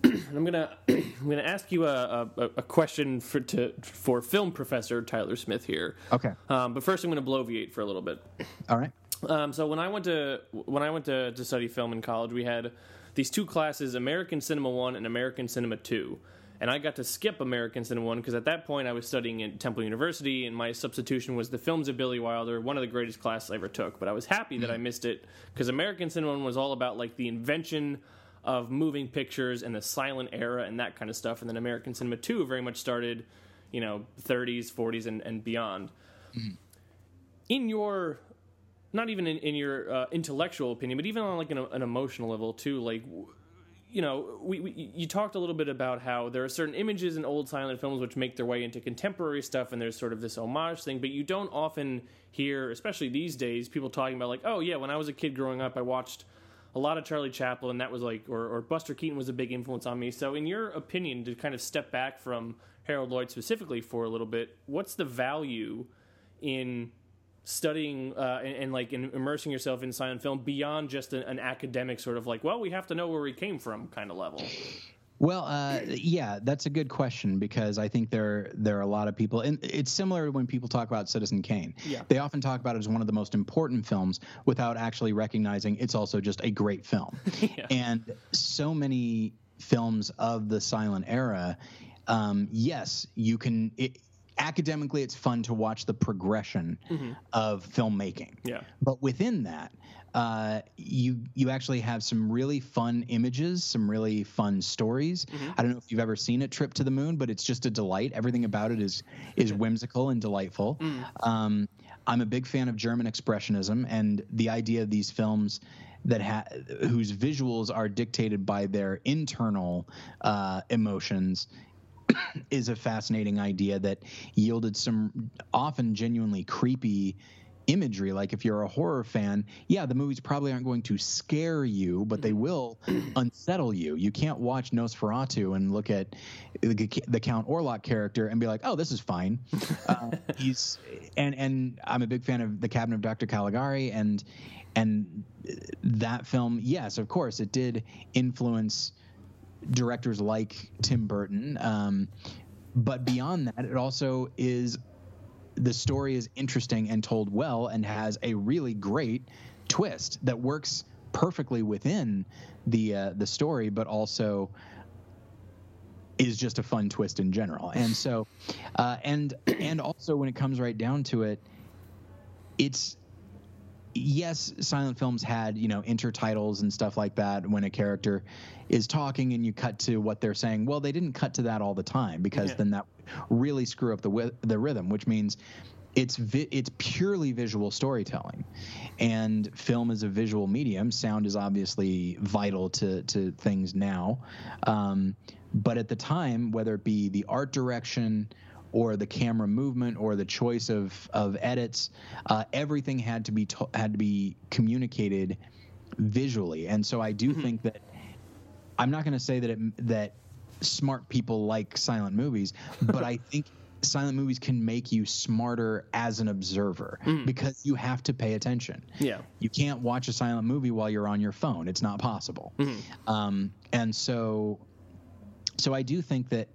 *clears throat* I'm gonna *clears throat* I'm gonna ask you a, a, a question for to for film professor Tyler Smith here. Okay. Um, but first, I'm gonna bloviate for a little bit. *clears throat* All right. Um, so when I went to when I went to, to study film in college, we had these two classes: American Cinema One and American Cinema Two. And I got to skip American Cinema One because at that point I was studying at Temple University, and my substitution was the films of Billy Wilder, one of the greatest classes I ever took. But I was happy that I missed it because American Cinema One was all about like the invention of moving pictures and the silent era and that kind of stuff. And then American Cinema too very much started, you know, 30s, 40s, and, and beyond. In your not even in, in your uh, intellectual opinion, but even on like an, an emotional level too. Like, you know, we, we you talked a little bit about how there are certain images in old silent films which make their way into contemporary stuff, and there's sort of this homage thing. But you don't often hear, especially these days, people talking about like, oh yeah, when I was a kid growing up, I watched a lot of Charlie Chaplin, that was like, or, or Buster Keaton was a big influence on me. So, in your opinion, to kind of step back from Harold Lloyd specifically for a little bit, what's the value in studying uh, and, and like in immersing yourself in silent film beyond just an, an academic sort of like, well, we have to know where we came from kind of level. Well, uh, yeah, that's a good question because I think there there are a lot of people, and it's similar to when people talk about Citizen Kane. Yeah. They often talk about it as one of the most important films without actually recognizing it's also just a great film. *laughs* Yeah. And so many films of the silent era, um, yes, you can. It, academically, it's fun to watch the progression of filmmaking. Yeah. But within that, uh, you you actually have some really fun images, some really fun stories. I don't know if you've ever seen a trip to the moon, but it's just a delight. Everything about it is is whimsical and delightful. Um, I'm a big fan of German expressionism and the idea of these films that ha- whose visuals are dictated by their internal uh, emotions *coughs* is a fascinating idea that yielded some often genuinely creepy imagery. Like if you're a horror fan, yeah, the movies probably aren't going to scare you, but they will *clears throat* unsettle you. You can't watch Nosferatu and look at the, the Count Orlok character and be like, "Oh, this is fine." uh, *laughs* he's and and I'm a big fan of The Cabinet of Dr. Caligari and and that film, yes, of course, it did influence directors like Tim Burton. Um, but beyond that, it also is the story is interesting and told well and has a really great twist that works perfectly within the uh, the story, but also is just a fun twist in general. And so, uh, and and also when it comes right down to it, it's yes, silent films had you know intertitles and stuff like that when a character is talking and you cut to what they're saying. Well, they didn't cut to that all the time because Yeah. then that really screw up the the rhythm, which means it's vi- it's purely visual storytelling, and film is a visual medium. Sound is obviously vital to to things now, um, but at the time, whether it be the art direction or the camera movement or the choice of of edits, uh, everything had to be to- had to be communicated visually, and so I do think that I'm not going to say that it, that smart people like silent movies, *laughs* but I think silent movies can make you smarter as an observer because you have to pay attention. Yeah. You can't watch a silent movie while you're on your phone. It's not possible. Um, and so, so I do think that,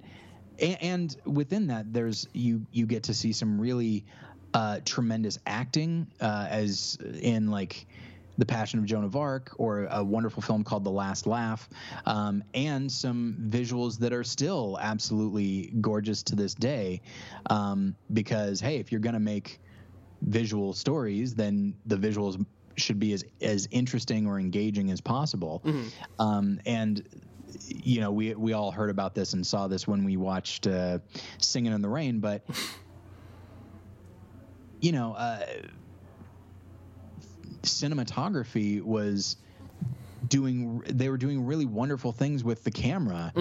a- and within that, there's you you get to see some really uh, tremendous acting, uh, as in like. The Passion of Joan of Arc, or a wonderful film called The Last Laugh, um, and some visuals that are still absolutely gorgeous to this day. Um, because hey, if you're gonna make visual stories, then the visuals should be as as interesting or engaging as possible. Um, and you know, we we all heard about this and saw this when we watched uh, Singing in the Rain, but you know, uh, cinematography was doing they were doing really wonderful things with the camera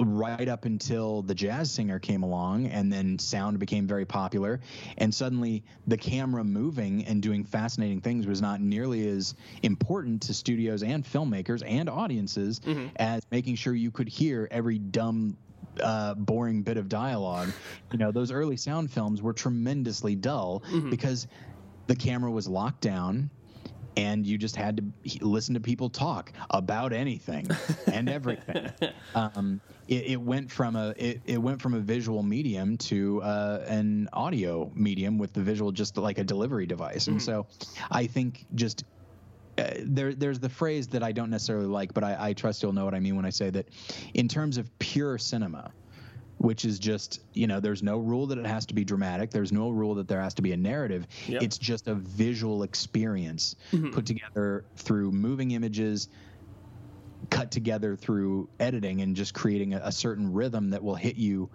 right up until the jazz singer came along and then sound became very popular. And suddenly the camera moving and doing fascinating things was not nearly as important to studios and filmmakers and audiences as making sure you could hear every dumb uh, boring bit of dialogue. You know those early sound films were tremendously dull because the camera was locked down and you just had to listen to people talk about anything *laughs* and everything. um, it, it went from a it, it went from a visual medium to uh, an audio medium with the visual just like a delivery device, and so I think just. Uh, there, there's the phrase that I don't necessarily like, but I, I trust you'll know what I mean when I say that. In terms of pure cinema, which is just you know there's no rule that it has to be dramatic. There's no rule that there has to be a narrative. Yep. it's just a visual experience mm-hmm. put together through moving images cut together through editing and just creating a, a certain rhythm that will hit you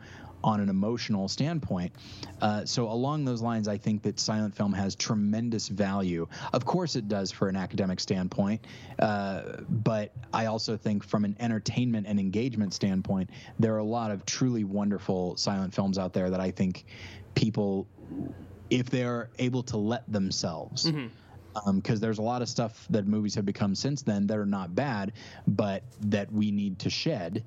on an emotional standpoint. Uh, so along those lines, I think that silent film has tremendous value. Of course, it does for an academic standpoint, uh, but I also think from an entertainment and engagement standpoint, there are a lot of truly wonderful silent films out there that I think people, if they're able to let themselves because there's a lot of stuff that movies have become since then that are not bad, but that we need to shed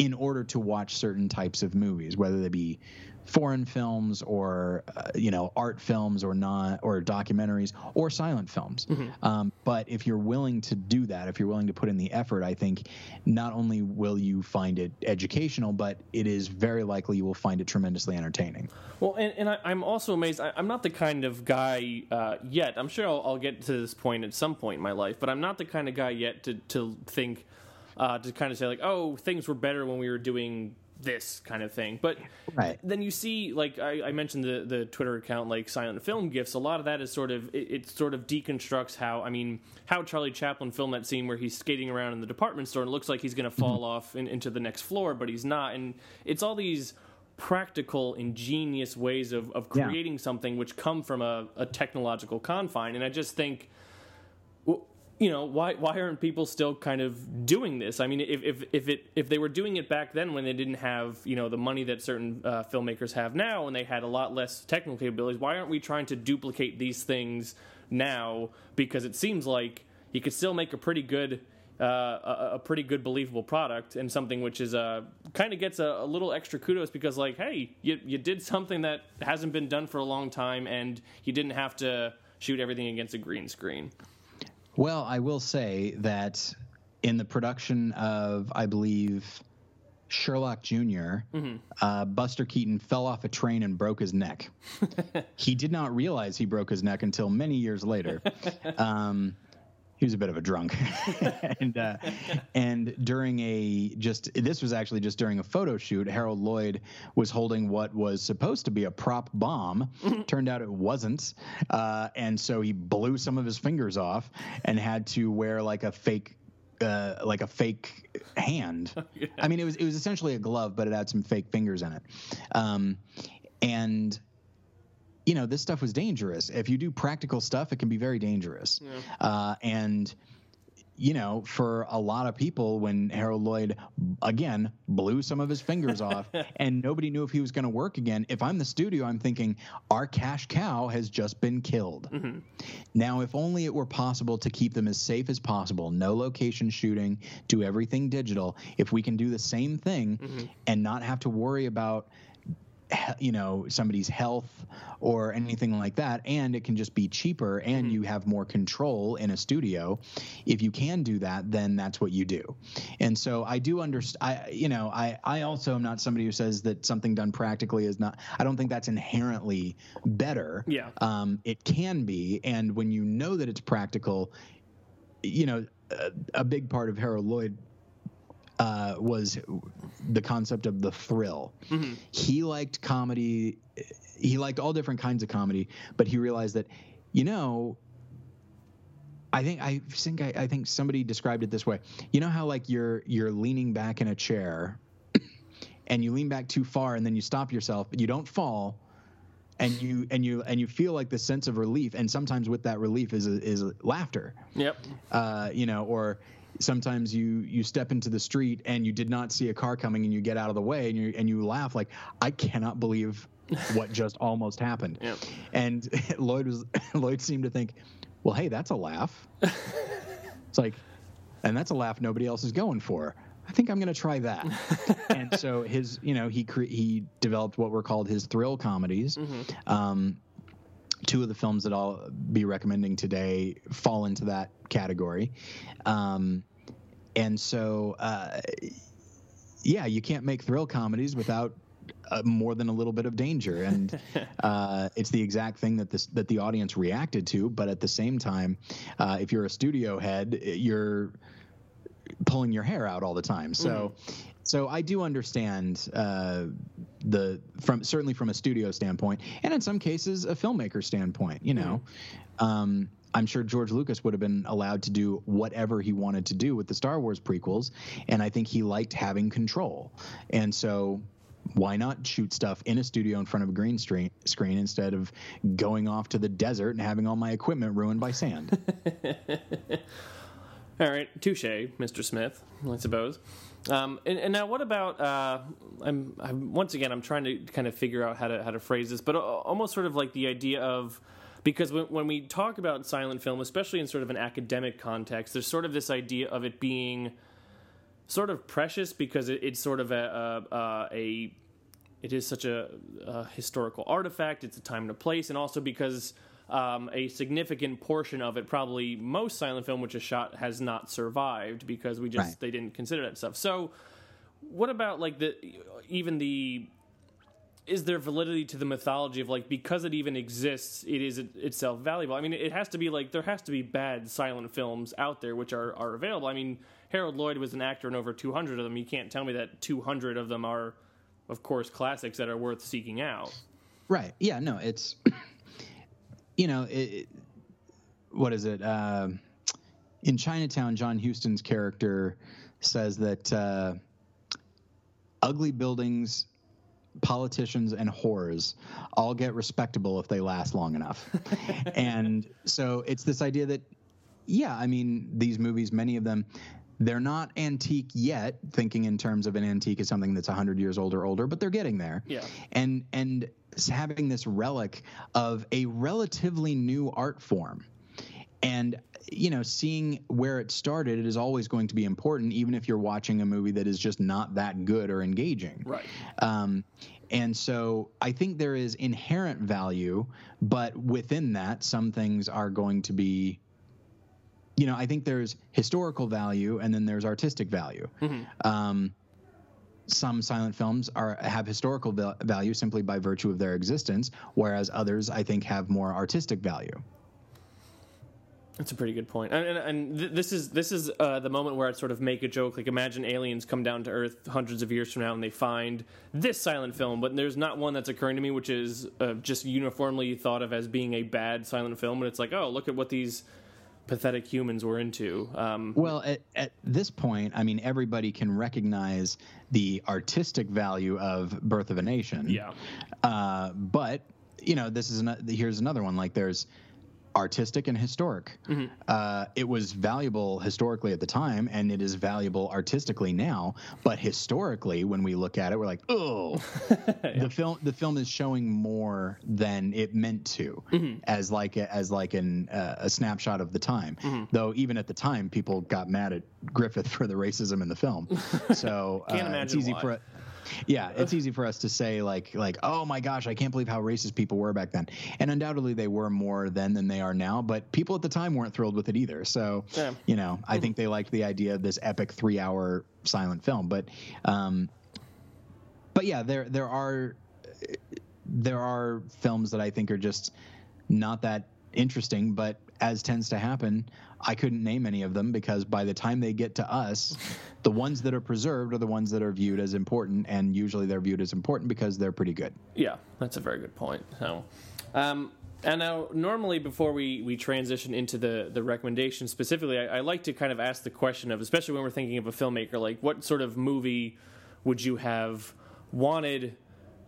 in order to watch certain types of movies, whether they be foreign films or uh, you know art films or not or documentaries or silent films. Um, but if you're willing to do that, if you're willing to put in the effort, I think not only will you find it educational, but it is very likely you will find it tremendously entertaining. Well, and, and I, I'm also amazed. I, I'm not the kind of guy uh, yet. I'm sure I'll, I'll get to this point at some point in my life, but I'm not the kind of guy yet to to think uh, to kind of say like, oh, things were better when we were doing this kind of thing. But Right. then you see, like I, I mentioned the the Twitter account, like Silent Film Gifts. A lot of that is sort of it, it sort of deconstructs how I mean how Charlie Chaplin filmed that scene where he's skating around in the department store and it looks like he's going to fall off in, into the next floor, but he's not. And it's all these practical, ingenious ways of, of Yeah. creating something which come from a, a technological confine. And I just think you know why why aren't people still kind of doing this? I mean, if if if it if they were doing it back then when they didn't have you know the money that certain uh, filmmakers have now and they had a lot less technical capabilities, why aren't we trying to duplicate these things now? Because it seems like you could still make a pretty good. Uh, a, a pretty good believable product and something which is uh, kind of gets a, a little extra kudos because like hey you, you did something that hasn't been done for a long time and you didn't have to shoot everything against a green screen Well, I will say that in the production of, I believe, Sherlock junior uh, Buster Keaton fell off a train and broke his neck. *laughs* he did not realize he broke his neck until many years later. Um, *laughs* he was a bit of a drunk, *laughs* and uh, and during a just this was actually just during a photo shoot. Harold Lloyd was holding what was supposed to be a prop bomb. *laughs* Turned out it wasn't, uh, and so he blew some of his fingers off and had to wear like a fake. Uh, like a fake hand. *laughs* I mean, it was it was essentially a glove, but it had some fake fingers in it. Um, and you know, this stuff was dangerous. If you do practical stuff, it can be very dangerous. Uh, and you know, for a lot of people, when Harold Lloyd again blew some of his fingers off, *laughs* and nobody knew if he was going to work again. If I'm the studio, I'm thinking our cash cow has just been killed. Now, if only it were possible to keep them as safe as possible, no location shooting, do everything digital. If we can do the same thing and not have to worry about you know somebody's health or anything like that and it can just be cheaper and you have more control in a studio. If you can do that then that's what you do. And so i do understand i you know i i also am not somebody who says that something done practically is not i don't think that's inherently better. Yeah. um it can be and when you know that it's practical you know a, a big part of harold lloyd uh, was the concept of the thrill. He liked comedy. He liked all different kinds of comedy, but he realized that, you know, I think I think I, I think somebody described it this way. You know how like you're you're leaning back in a chair, and you lean back too far, and then you stop yourself, but you don't fall, and you and you and you feel like the sense of relief, and sometimes with that relief is is laughter. Yep. Uh, you know, or sometimes you you step into the street and you did not see a car coming and you get out of the way and you and you laugh like I cannot believe *laughs* what just almost happened. Yep. And *laughs* Lloyd was *laughs* Lloyd seemed to think, well, hey, that's a laugh. it's like, and that's a laugh nobody else is going for. I think I'm going to try that. and so his, you know, he cre- he developed what were called his thrill comedies. Um, two of the films that I'll be recommending today fall into that category. Um, and so, uh, yeah, you can't make thrill comedies without uh, more than a little bit of danger, and *laughs* uh, it's the exact thing that this that the audience reacted to. But at the same time, uh, if you're a studio head, you're pulling your hair out all the time. So, so I do understand uh, the from certainly from a studio standpoint, and in some cases a filmmaker standpoint. You know, um, I'm sure George Lucas would have been allowed to do whatever he wanted to do with the Star Wars prequels, and I think he liked having control, and so. Why not shoot stuff in a studio in front of a green screen, instead of going off to the desert and having all my equipment ruined by sand? *laughs* All right, touche, Mr. Smith. I suppose. Um, and, and now, what about? Uh, I'm, I'm once again, I'm trying to kind of figure out how to how to phrase this, but almost sort of like the idea of because when, when we talk about silent film, especially in sort of an academic context, there's sort of this idea of it being sort of precious because it, it's sort of a, a, a, a it is such a, a historical artifact. It's a time and a place, and also because um, a significant portion of it, probably most silent film which is shot, has not survived because we just Right. they didn't consider that stuff. So, what about like the even the is there validity to the mythology of like because it even exists it is itself valuable i mean it has to be like there has to be bad silent films out there which are, are available i mean harold lloyd was an actor in over 200 of them you can't tell me that 200 of them are of course classics that are worth seeking out Right. Yeah. No. It's *coughs* you know it, what is it? Uh, in Chinatown, John Huston's character says that uh, ugly buildings, politicians, and whores all get respectable if they last long enough. *laughs* and so it's this idea that yeah, I mean, these movies, many of them, they're not antique yet, thinking in terms of an antique as something that's 100 years old or older, but they're getting there. Yeah. And and having this relic of a relatively new art form. And you know, seeing where it started, it is always going to be important, even if you're watching a movie that is just not that good or engaging. right Um, and so I think there is inherent value, but within that, some things are going to be, you know, I think there's historical value and then there's artistic value. Um, some silent films are have historical val- value simply by virtue of their existence, whereas others I think have more artistic value. That's a pretty good point. And, and, and th- this is this is uh, the moment where I'd sort of make a joke. Like, imagine aliens come down to Earth hundreds of years from now and they find this silent film, but there's not one that's occurring to me, which is uh, just uniformly thought of as being a bad silent film. And it's like, oh, look at what these pathetic humans were into. Um, Well, at, at this point, I mean, everybody can recognize the artistic value of Birth of a Nation. yeah, Uh, but you know, this is an, here's another one. Like there's artistic and historic. Uh, it was valuable historically at the time, and it is valuable artistically now. But historically, when we look at it, we're like, oh, *laughs* the film the film is showing more than it meant to, as like a, as like an uh, a snapshot of the time. Though even at the time, people got mad at Griffith *laughs* for the racism in the film. So Can't uh, it's easy why. for yeah, uh, it's easy for us to say like like oh my gosh, I can't believe how racist people were back then. And undoubtedly they were more then than they are now, but people at the time weren't thrilled with it either. So, Yeah. you know, I hmm. think they liked the idea of this epic 3-hour silent film, but um but yeah, there there are uh, there are films that I think are just not that interesting, but as tends to happen, I couldn't name any of them because by the time they get to us, *laughs* the ones that are preserved are the ones that are viewed as important, and usually they're viewed as important because they're pretty good. Yeah, that's a very good point. So, um, and now normally before we, we transition into the the recommendation specifically, I, I like to kind of ask the question of, especially when we're thinking of a filmmaker, like what sort of movie would you have wanted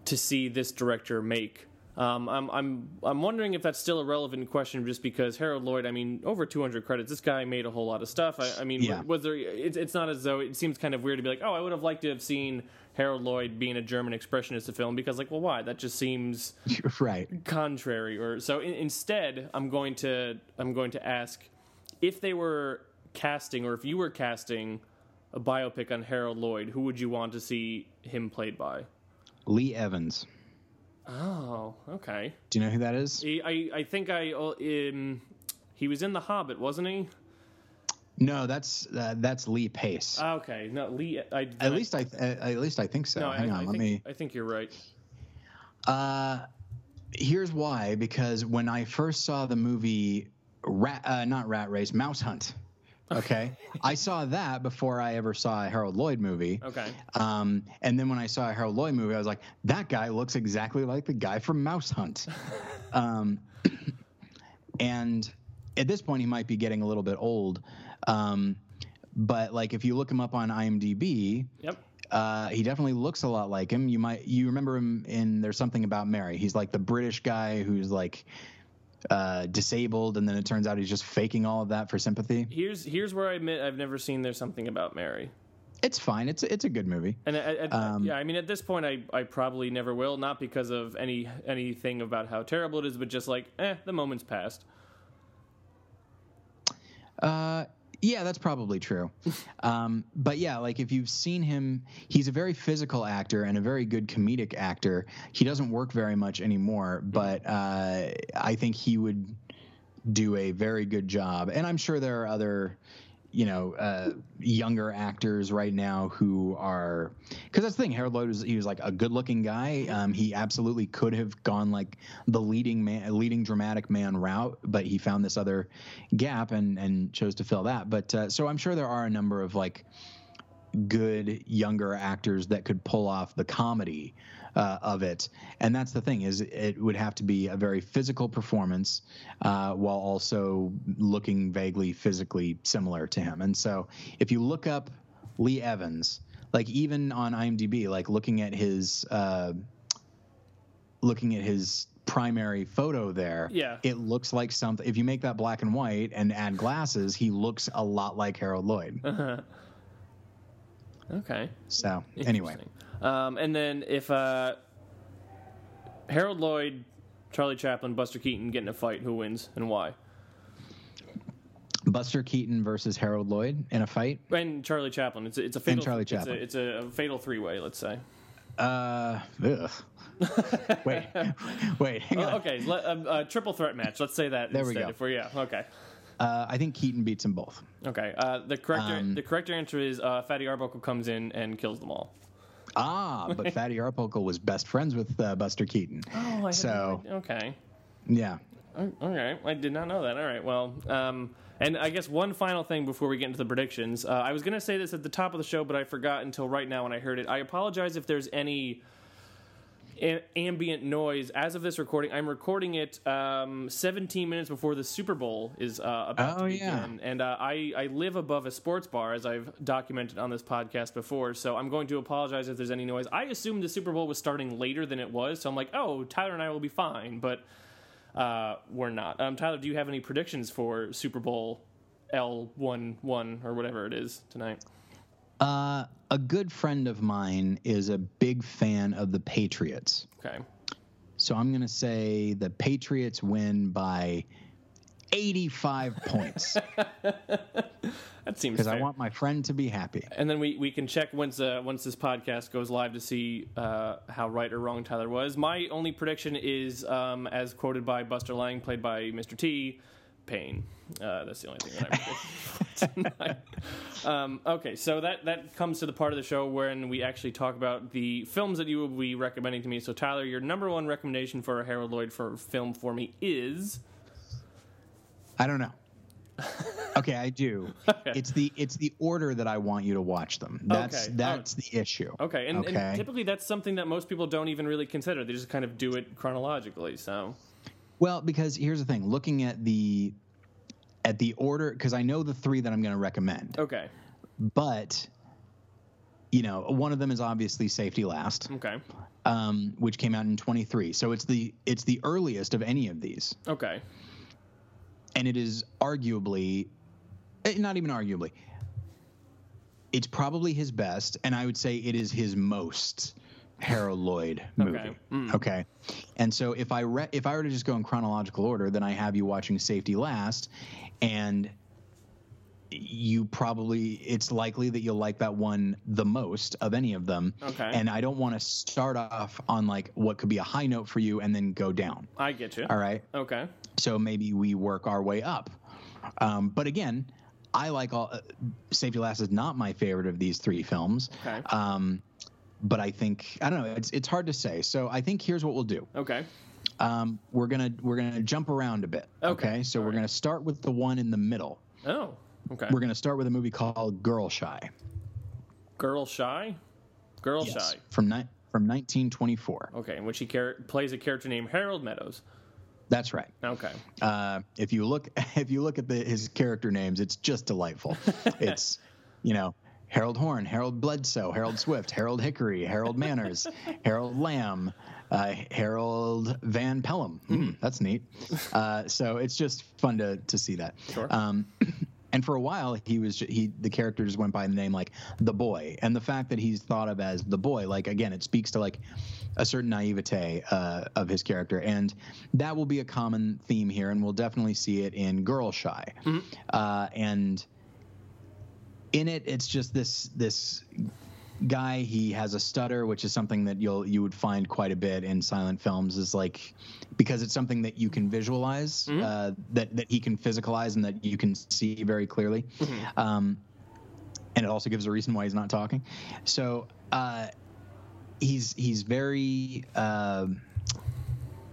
to see this director make Um, I'm I'm I'm wondering if that's still a relevant question, just because Harold Lloyd. I mean, over 200 credits. This guy made a whole lot of stuff. I, I mean, Yeah. was there? It's it's not as though it seems kind of weird to be like, oh, I would have liked to have seen Harold Lloyd being a German expressionist film because, like, well, why? That just seems *laughs* right. contrary. Or so in, instead, I'm going to I'm going to ask if they were casting, or if you were casting a biopic on Harold Lloyd, who would you want to see him played by? Lee Evans. Oh, okay. Do you know who that is? He, I I think I uh, um, he was in The Hobbit, wasn't he? No, that's uh, that's Lee Pace. Ah, Okay, no Lee. I, at least I uh, at least I think so. no, Hang I, on, I let think, me. I think you're right. Uh, here's why. Because when I first saw the movie, Rat, uh, not Rat Race, Mouse Hunt. Okay, I saw that before I ever saw a Harold Lloyd movie. Okay. Um, and then when I saw a Harold Lloyd movie, I was like, that guy looks exactly like the guy from Mouse Hunt. *laughs* um, and at this point, he might be getting a little bit old. Um, but like, if you look him up on IMDb, Yep. uh, he definitely looks a lot like him. You might you remember him in There's Something About Mary. He's like the British guy who's like uh, disabled, and then it turns out he's just faking all of that for sympathy. Here's here's where I admit I've never seen There's Something About Mary. It's fine. It's it's a good movie. And I, I, Um, yeah, I mean, at this point, I, I probably never will, not because of any anything about how terrible it is, but just like, eh, the moment's passed. Uh, yeah, that's probably true. um, but yeah, like if you've seen him, he's a very physical actor and a very good comedic actor. He doesn't work very much anymore, but uh, I think he would do a very good job. And I'm sure there are other, you know, uh, younger actors right now who are because that's the thing. Harold Lloyd was he was like a good-looking guy. Um, he absolutely could have gone like the leading man, leading dramatic man route, but he found this other gap and and chose to fill that. But uh, so I'm sure there are a number of like good younger actors that could pull off the comedy uh, of it and that's the thing is it would have to be a very physical performance uh, while also looking vaguely physically similar to him and so if you look up lee evans like even on imdb like looking at his uh, looking at his primary photo there Yeah. it looks like something if you make that black and white and add glasses he looks a lot like harold lloyd Okay. so anyway. Um, and then if uh, Harold Lloyd, Charlie Chaplin, Buster Keaton get in a fight, who wins and why? Buster Keaton versus Harold Lloyd in a fight. And Charlie Chaplin. It's a, it's a fatal. Charlie it's a- Chaplin. It's a, fatal three way. Let's say. Uh, ugh. *laughs* wait, wait, hang on. Oh, okay, let, um, uh, triple threat match. Let's say that There we go. If we're yeah, okay, Uh, I think Keaton beats them both. okay. Uh, the correct Um, the correct answer is uh, Fatty Arbuckle comes in and kills them all. Ah, but Fatty Arbuckle was best friends with uh, Buster Keaton. Oh, I So- okay. Yeah. Okay, I did not know that. All right, well, um, and I guess one final thing before we get into the predictions. Uh, I was going to say this at the top of the show, but I forgot until right now when I heard it. I apologize if there's any a- ambient noise. As of this recording, I'm recording it um, 17 minutes before the Super Bowl is uh, about Oh, to yeah. begin, and uh, I I live above a sports bar, as I've documented on this podcast before. So I'm going to apologize if there's any noise. I assumed the Super Bowl was starting later than it was, so I'm like, oh, Tyler and I will be fine, but uh, we're not. Um, Tyler, do you have any predictions for Super Bowl L one one or whatever it is tonight? Uh, a good friend of mine is a big fan of the Patriots. Okay. So I'm going to say the Patriots win by 85 *laughs* points *laughs* That seems because I want my friend to be happy. and then we, we can check once uh, once this podcast goes live to see uh, how right or wrong Tyler was. My only prediction is, um, as quoted by Buster Lang, played by Mr. T, pain. Uh, that's the only thing that I tonight. *laughs* *laughs* Um, okay, so that that comes to the part of the show when we actually talk about the films that you will be recommending to me. So Tyler, your number one recommendation for a Harold Lloyd for film for me is I don't know. *laughs* Okay, I do. It's the it's the order that I want you to watch them. That's Okay. that's the issue. okay, and, Okay. and typically that's something that most people don't even really consider. They just kind of do it chronologically. So Well, because here's the thing: looking at the at the order, because I know the three that I'm going to recommend, okay, but you know, one of them is obviously Safety Last, Okay. um, which came out in 23. So it's the it's the earliest of any of these, Okay. and it is arguably, eh, not even arguably, it's probably his best, and I would say it is his most Harold Lloyd movie. Okay. Mm. Okay. And so if I re- if I were to just go in chronological order, then I have you watching Safety Last, and you probably it's likely that you'll like that one the most of any of them. Okay. And I don't want to start off on like what could be a high note for you and then go down. I get you. All right. Okay. So maybe we work our way up. Um, but again, I like all. Uh, Safety Last is not my favorite of these three films. Okay. Um, but I think I don't know. It's it's hard to say. So I think here's what we'll do. Okay. Um, we're gonna we're gonna jump around a bit. Okay. So All we're right. gonna start with the one in the middle. Oh. Okay. We're gonna start with a movie called Girl Shy. Girl Shy. Girl Yes, Shy. From ni- from 1924. Okay, in which he char- plays a character named Harold Meadows. That's right. Okay. Uh, if you look *laughs* if you look at the, his character names, it's just delightful. *laughs* it's you know Harold Horn, Harold Bledsoe, Harold Swift, Harold Hickory, Harold Manners, *laughs* Harold Lamb, uh, Harold Van Pelham. Mm, that's neat. Uh, so it's just fun to to see that. Sure. Um, *clears throat* and for a while, he was he the character just went by the name like the boy, and the fact that he's thought of as the boy, like again, it speaks to like a certain naivete uh, of his character, and that will be a common theme here, and we'll definitely see it in Girl Shy, uh, and in it, it's just this this guy. He has a stutter, which is something that you'll you would find quite a bit in silent films. Is like because it's something that you can visualize, uh, that that he can physicalize, and that you can see very clearly. Um, and it also gives a reason why he's not talking. So uh, he's he's very uh,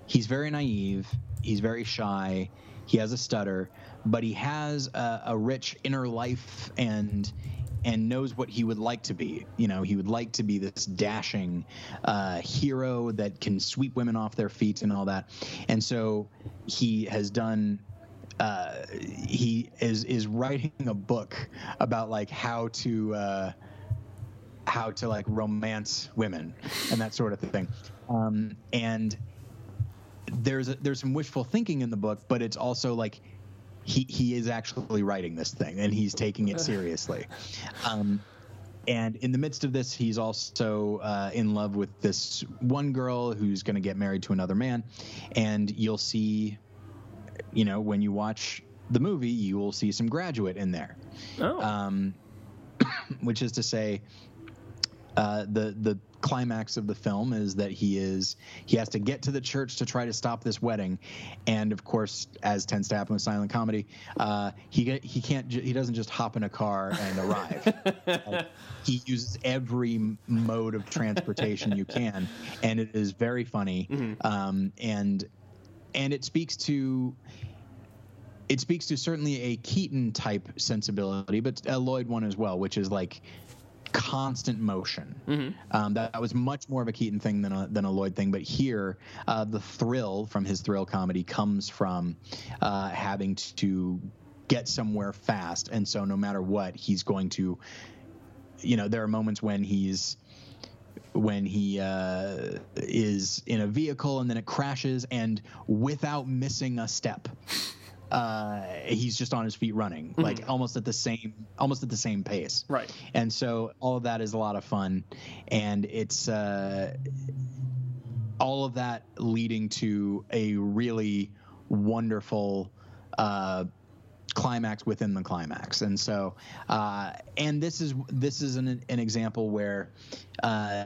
he's very naive. He's very shy. He has a stutter, but he has a, a rich inner life and and knows what he would like to be. You know, he would like to be this dashing uh, hero that can sweep women off their feet and all that. And so he has done uh, he is is writing a book about like how to uh, how to like romance women and that sort of thing. Um, and there's a, there's some wishful thinking in the book, but it's also like he he is actually writing this thing and he's taking it seriously. Um, and in the midst of this, he's also uh, in love with this one girl who's going to get married to another man, and you'll see you know, when you watch the movie, you will see some graduate in there, Oh. um, *coughs* which is to say, uh, the the climax of the film is that he is he has to get to the church to try to stop this wedding, and of course, as tends to happen with silent comedy, uh, he get, he can't he doesn't just hop in a car and arrive. *laughs* He uses every mode of transportation you can, and it is very funny, um, and and it speaks to it speaks to certainly a Keaton type sensibility, but a Lloyd one as well, which is like constant motion. Um, that, that was much more of a Keaton thing than a, than a Lloyd thing. But here, uh, the thrill from his thrill comedy comes from uh, having to get somewhere fast, and so no matter what, he's going to. You know, there are moments when he's when he uh, is in a vehicle and then it crashes, and without missing a step, uh, he's just on his feet running, like almost at the same almost at the same pace. Right. And so all of that is a lot of fun, and it's uh, all of that leading to a really wonderful. Uh, climax within the climax and so uh, and this is this is an, an example where uh,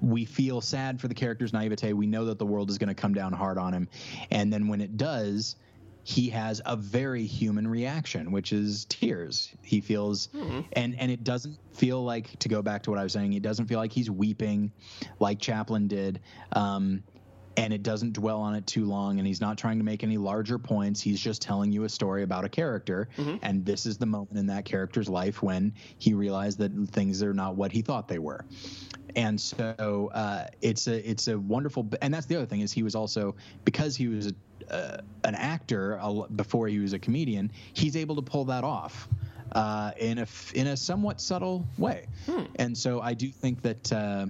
we feel sad for the character's naivete we know that the world is going to come down hard on him and then when it does he has a very human reaction which is tears. He feels and and it doesn't feel like to go back to what i was saying it doesn't feel like he's weeping like chaplin did um, and it doesn't dwell on it too long and he's not trying to make any larger points. He's just telling you a story about a character and this is the moment in that character's life when he realized that things are not what he thought they were. And so uh, it's a it's a wonderful and that's the other thing is he was also because he was a, uh, an actor before he was a comedian he's able to pull that off uh, in a in a somewhat subtle way. And so I do think that. Uh,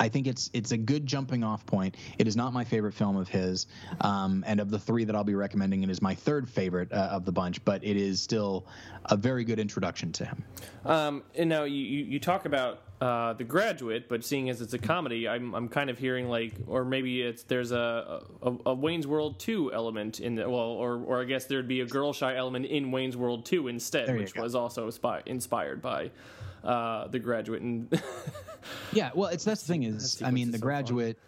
I think it's it's a good jumping off point. It is not my favorite film of his, um, and of the three that I'll be recommending, it is my third favorite uh, of the bunch. But it is still a very good introduction to him. Um, and now you, you talk about uh, the graduate, but seeing as it's a comedy, I'm I'm kind of hearing like, or maybe it's there's a a, a Wayne's World two element in the well, or or I guess there'd be a girl shy element in Wayne's World two instead, which go. was also spi- inspired by uh, the graduate. And *laughs* Yeah, well, it's that's the thing is, I mean, the so graduate,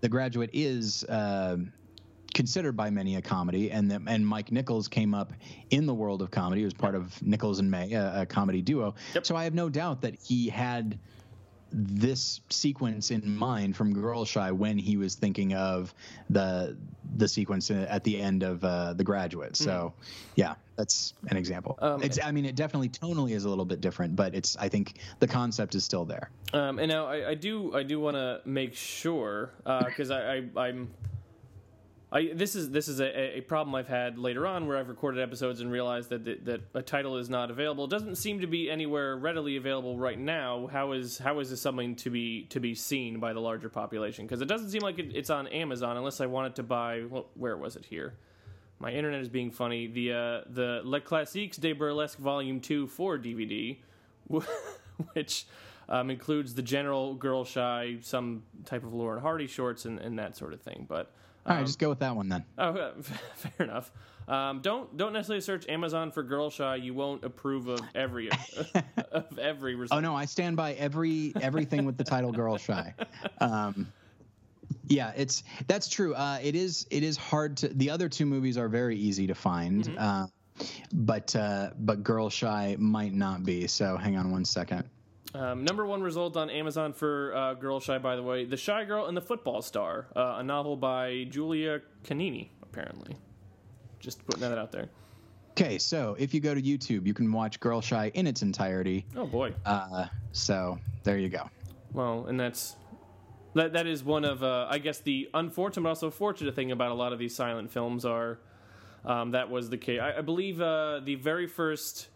the graduate is uh, considered by many a comedy, and the, and Mike Nichols came up in the world of comedy. He was part of Nichols and May, a, a comedy duo. Yep. So I have no doubt that he had this sequence in mind from Girl Shy when he was thinking of the the sequence at the end of uh, the graduate. So, yeah, that's an example. Um, it's, I mean, it definitely tonally is a little bit different, but it's I think the concept is still there. Um, and now I, I do I do want to make sure because I, I I'm I this is this is a, a problem I've had later on where I've recorded episodes and realized that that, that a title is not available. It doesn't seem to be anywhere readily available right now. How is how is this something to be to be seen by the larger population? Because it doesn't seem like it, it's on Amazon unless I wanted to buy. Well, where was it here? My internet is being funny. The uh, the Les Classiques de Burlesque Volume Two for DVD, *laughs* which um, includes the general girl shy, some type of Laurel and Hardy shorts, and, and that sort of thing. But All right, just go with that one then. oh, *laughs* fair enough. Um, don't don't necessarily search Amazon for girl shy. You won't approve of every *laughs* of every. Result. Oh no, I stand by every everything with the title "Girl Shy." Um, yeah, it's that's true. Uh, it is it is hard to. The other two movies are very easy to find, uh, but uh, but "Girl Shy" might not be. So hang on one second. Um, number one result on Amazon for uh, Girl Shy, by the way, The Shy Girl and the Football Star, uh, a novel by Julia Canini, apparently. Just putting that out there. Okay, so if you go to YouTube, you can watch "Girl Shy" in its entirety. Oh boy. Uh, so there you go. Well, and that's that. That is one of, uh, I guess, the unfortunate but also fortunate thing about a lot of these silent films are um, that was the case. I, I believe uh, the very first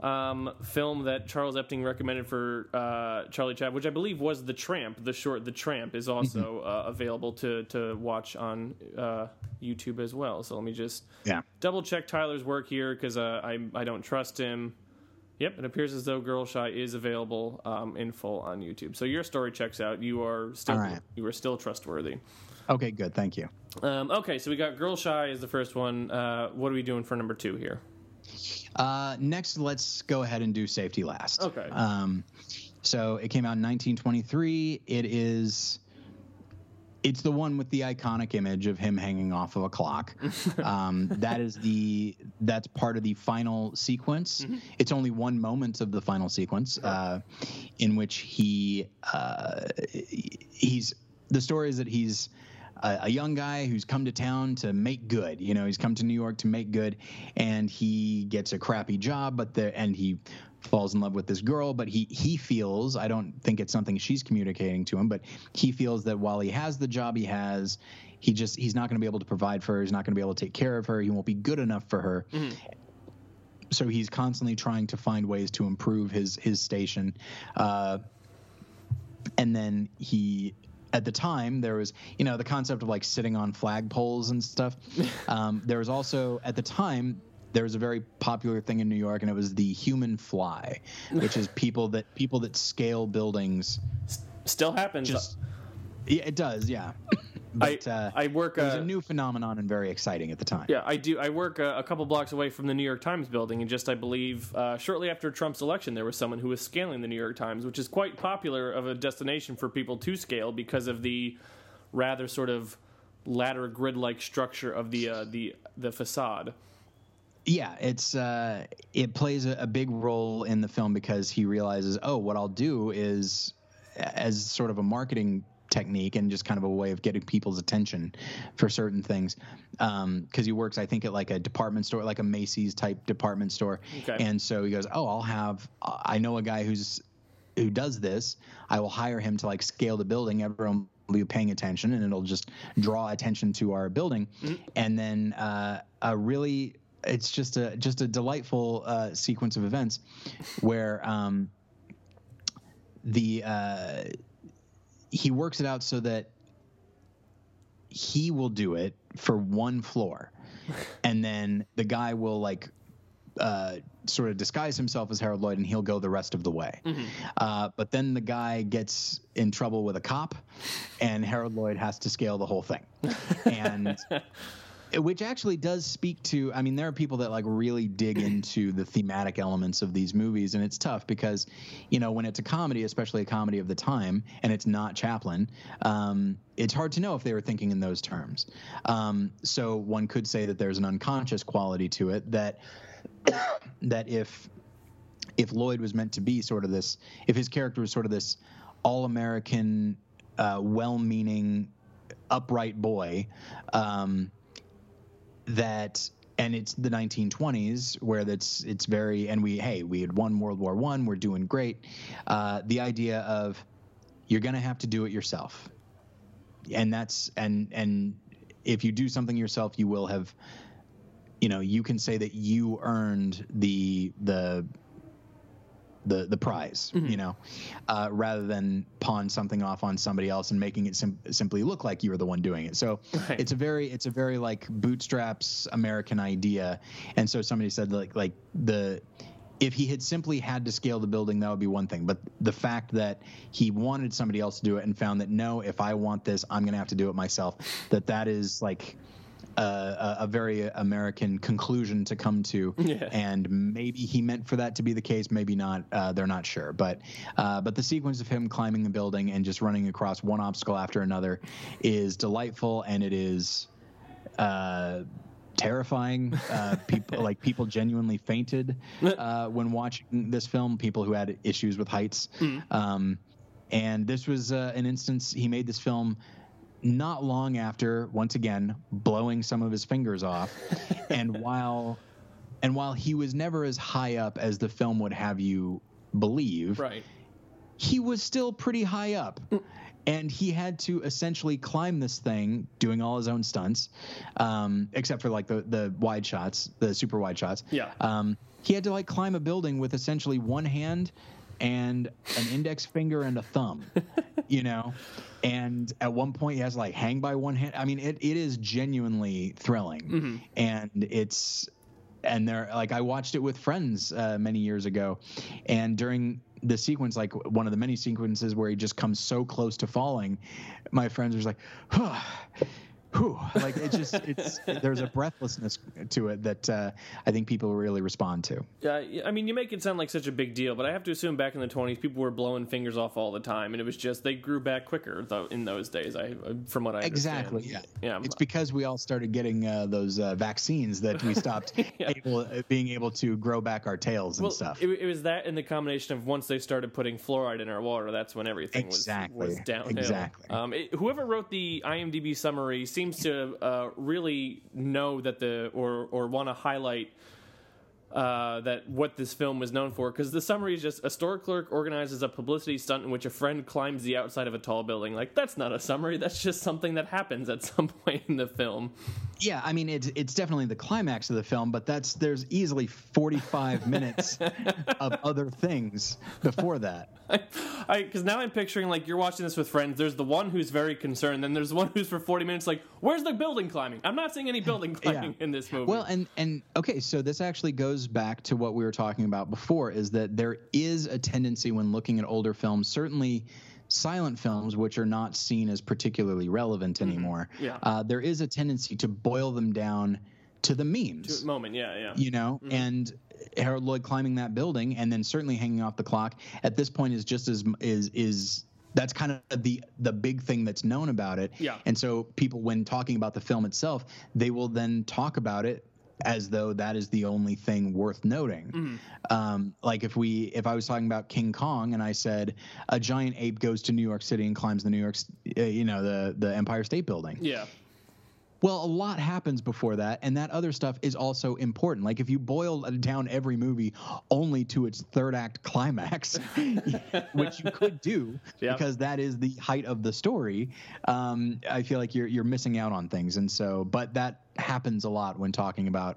um, film that Charles Epting recommended for uh, Charlie Chaplin, which I believe was The Tramp, the short The Tramp, is also uh, available to to watch on uh, YouTube as well. So let me just Yeah. double check Tyler's work here because uh, I I don't trust him. Yep, it appears as though Girl Shy is available um, in full on YouTube. So your story checks out. You are still right. you are still trustworthy. Okay, good. Thank you. Um, okay, so we got Girl Shy is the first one. Uh, what are we doing for number two here? Uh, next, let's go ahead and do safety last. Okay. Um, so it came out in 1923. It is. It's the one with the iconic image of him hanging off of a clock. *laughs* um, that is the that's part of the final sequence. It's only one moment of the final sequence, uh, in which he uh, he's the story is that he's a, a young guy who's come to town to make good. You know, he's come to New York to make good, and he gets a crappy job, but the and he falls in love with this girl. But he he feels I don't think it's something she's communicating to him, but he feels that while he has the job he has, he just he's not going to be able to provide for her. He's not going to be able to take care of her. He won't be good enough for her. So he's constantly trying to find ways to improve his his station. Uh, and then he at the time there was you know the concept of like sitting on flagpoles and stuff. *laughs* Um, there was also at the time there was a very popular thing in new york and it was the human fly which is *laughs* people that people that scale buildings. Still happens. just yeah it does yeah but I, uh, I work. it was Uh, a new phenomenon and very exciting at the time yeah, I do. I work uh, a couple blocks away from the New York Times building, and just I believe uh, shortly after Trump's election, there was someone who was scaling the New York Times, which is quite popular of a destination for people to scale because of the rather sort of ladder grid-like structure of the uh, the the facade. yeah it's uh it plays a, a big role in the film because he realizes oh what i'll do is as sort of a marketing technique and just kind of a way of getting people's attention for certain things. Because he works i think at like a department store like a macy's type department store. Okay. and so he goes oh i'll have i know a guy who's who does this. I will hire him to like scale the building. Everyone will be paying attention and it'll just draw attention to our building. And then uh, a really it's just a just a delightful uh, sequence of events where um, the uh, he works it out so that he will do it for one floor, *laughs* and then the guy will like uh, sort of disguise himself as Harold Lloyd, and he'll go the rest of the way. Uh, but then the guy gets in trouble with a cop, and Harold Lloyd has to scale the whole thing, *laughs* and which actually does speak to. I mean, there are people that like really dig into the thematic elements of these movies, and it's tough because, you know, when it's a comedy, especially a comedy of the time, and it's not Chaplin. Um, it's hard to know if they were thinking in those terms. Um, so one could say that there's an unconscious quality to it that *coughs* that if if Lloyd was meant to be sort of this, if his character was sort of this all-American, uh, well-meaning, upright boy, um, that and it's the 1920s where that's it's very and we hey we had won World War One, we're doing great. Uh, the idea of you're gonna have to do it yourself, and that's and and if you do something yourself, you will have you know you can say that you earned the the the the prize you know uh, rather than pawn something off on somebody else and making it sim- simply look like you were the one doing it. So Right. it's a very it's a very like bootstraps american idea. And so somebody said like like the if he had simply had to scale the building that would be one thing. But the fact that he wanted somebody else to do it and found that no if i want this i'm going to have to do it myself that that is like a, a very American conclusion to come to, Yeah. and maybe he meant for that to be the case, maybe not. Uh, they're not sure, but uh, but the sequence of him climbing the building and just running across one obstacle after another is delightful, and it is uh, terrifying. Uh, people *laughs* like people genuinely fainted uh, when watching this film. People who had issues with heights, um, and this was uh, an instance. He made this film not long after, once again, blowing some of his fingers off, *laughs* and while and while he was never as high up as the film would have you believe, Right. he was still pretty high up. And he had to essentially climb this thing, doing all his own stunts, um, except for like the, the wide shots, the super wide shots. Yeah. Um, he had to like climb a building with essentially one hand and an index finger and a thumb, *laughs* you know? And at one point he has like hang by one hand. I mean, it, it is genuinely thrilling. And it's, and they're like I watched it with friends uh, many years ago, and during the sequence, like one of the many sequences where he just comes so close to falling, my friends was like, huh, *sighs* whew. like it just *laughs* it's there's a breathlessness to it that uh, I think people really respond to. Yeah, I mean, you make it sound like such a big deal, but I have to assume back in the 20s, people were blowing fingers off all the time, and it was just they grew back quicker though in those days. I, from what I understand. Exactly. Yeah. yeah. It's because we all started getting uh, those uh, vaccines that we stopped *laughs* Yeah. able, uh, being able to grow back our tails and well, stuff. It, it was that and the combination of once they started putting fluoride in our water, that's when everything was, down. Exactly. was downhill. Exactly. Um, it, whoever wrote the IMDb summary seems to uh, really know that the or or want to highlight uh, that what this film was known for because the summary is just a store clerk organizes a publicity stunt in which a friend climbs the outside of a tall building. Like that's not a summary. That's just something that happens at some *laughs* point in the film. Yeah, I mean it's it's definitely the climax of the film, but that's there's easily 45 *laughs* minutes of other things before that. *laughs* I because now I'm picturing like you're watching this with friends. There's the one who's very concerned, then there's one who's for 40 minutes like, "Where's the building climbing?" I'm not seeing any building *laughs* climbing in this movie. Well, and and okay, so this actually goes back to what we were talking about before is that there is a tendency when looking at older films, certainly silent films which are not seen as particularly relevant anymore. Mm-hmm. Yeah. Uh, there is a tendency to boil them down to the memes. To moment, yeah, yeah. you know Mm-hmm. and harold lloyd climbing that building and then certainly hanging off the clock at this point is just as is is that's kind of the the big thing that's known about it Yeah. and so people when talking about the film itself they will then talk about it as though that is the only thing worth noting Mm-hmm. um, like if we if i was talking about king kong and i said a giant ape goes to new york city and climbs the new york uh, you know the the empire state building yeah. Well, a lot happens before that, and that other stuff is also important. Like if you boil down every movie only to its third act climax, *laughs* which you could do *laughs* Yeah. because that is the height of the story, um, I feel like you're you're missing out on things. And so, but that happens a lot when talking about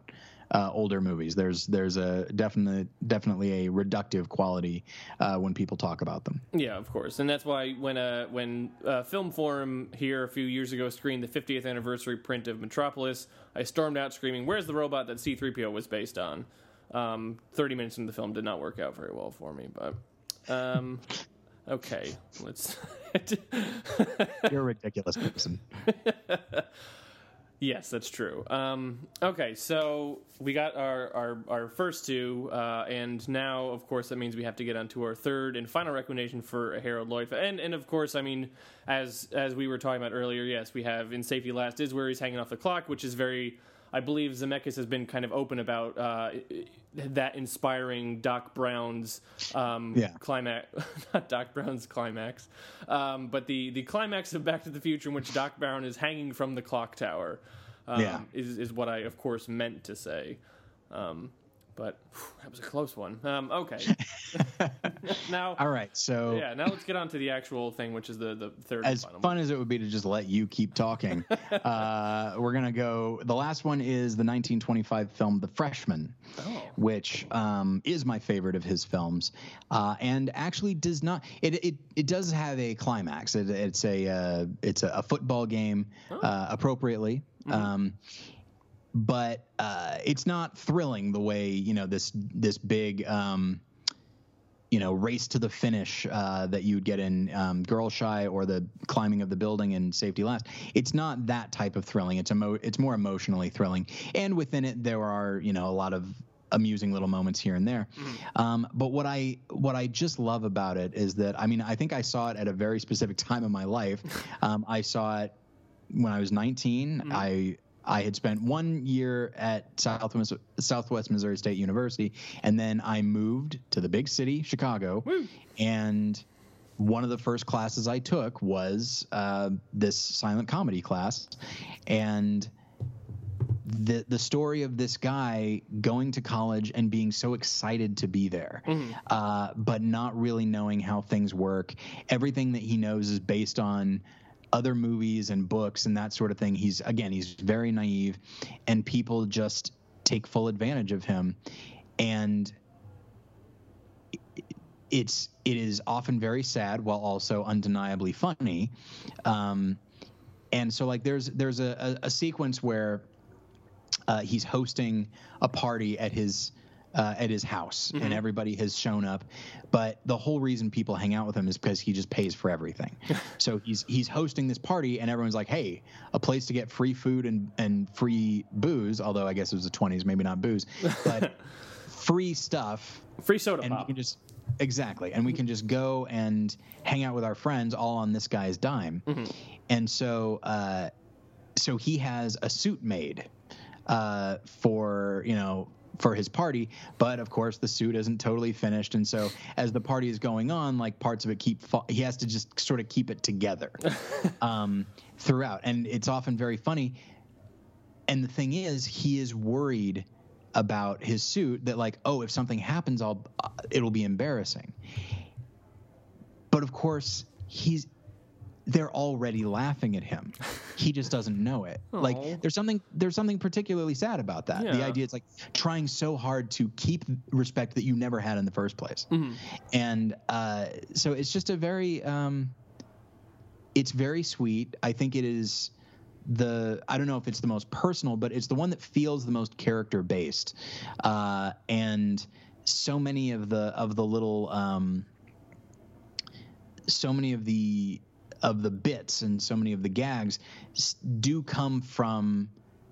uh, older movies. There's there's a definite definitely a reductive quality uh, when people talk about them. Yeah, of course, and that's why when uh, when uh, Film Forum here a few years ago screened the 50th anniversary print of Metropolis, I stormed out screaming, "Where's the robot that C-3PO was based on?" Um, Thirty minutes into the film did not work out very well for me, but um, *laughs* okay, let's. You're a ridiculous person. *laughs* *laughs* Yes, that's true. Um, okay, so we got our our, our first two, uh, and now, of course, that means we have to get on to our third and final recommendation for Harold Lloyd. And and of course, I mean, as as we were talking about earlier, yes, we have in Safety Last is where he's hanging off the clock, which is very. I believe Zemeckis has been kind of open about uh, that inspiring Doc Brown's um, Yeah. climax, *laughs* not Doc Brown's climax, um, but the the climax of Back to the Future in which Doc Brown is hanging from the clock tower. Um, Yeah. is is what I of course meant to say. Um, but whew, that was a close one. Um, okay. *laughs* now, All right, so yeah, now let's get on to the actual thing, which is the the third and as final. fun as it would be to just let you keep talking, *laughs* uh, we're gonna go. The last one is the 1925 film *The Freshman*, Oh. which um, is my favorite of his films, uh, and actually does not. It, it it does have a climax. It, it's a uh, it's a, a football game, uh, appropriately. Um, but uh, it's not thrilling the way you know this this big um, you know race to the finish uh, that you'd get in um, Girl Shy or the climbing of the building in Safety Last. It's not that type of thrilling. It's emo- it's more emotionally thrilling, and within it there are you know a lot of amusing little moments here and there. Um, but what I what I just love about it is that I mean I think I saw it at a very specific time in my life. *laughs* Um, I saw it when I was 19. I I had spent one year at Southwest, Southwest Missouri State University, and then I moved to the big city, Chicago. And one of the first classes I took was uh, this silent comedy class, and the the story of this guy going to college and being so excited to be there, uh, but not really knowing how things work. Everything that he knows is based on other movies and books and that sort of thing. He's again, he's very naive, and people just take full advantage of him, and it's it is often very sad while also undeniably funny. Um, and so like there's there's a, a, a sequence where uh, he's hosting a party at his uh, at his house, and everybody has shown up. But the whole reason people hang out with him is because he just pays for everything. *laughs* so he's he's hosting this party, and everyone's like, "Hey, a place to get free food and and free booze." Although I guess it was the twenties, maybe not booze, but *laughs* free stuff Free soda and we can just exactly and we can just go and hang out with our friends all on this guy's dime and so uh so he has a suit made uh for you know for his party but of course the suit isn't totally finished. And so as the party is going on like parts of it keep fa- he has to just sort of keep it together *laughs* um throughout. And it's often very funny. And the thing is he is worried about his suit that like oh if something happens i'll uh, it'll be embarrassing. But of course he's they're already laughing at him. He just doesn't know it. *laughs* Aw. like there's something there's something particularly sad about that. The idea is like trying so hard to keep respect that you never had in the first place. And uh, so it's just a very um, it's very sweet. I think it is the i don't know if it's the most personal but it's the one that feels the most character based. Uh, and so many of the of the little um, so many of the of the bits and so many of the gags do come from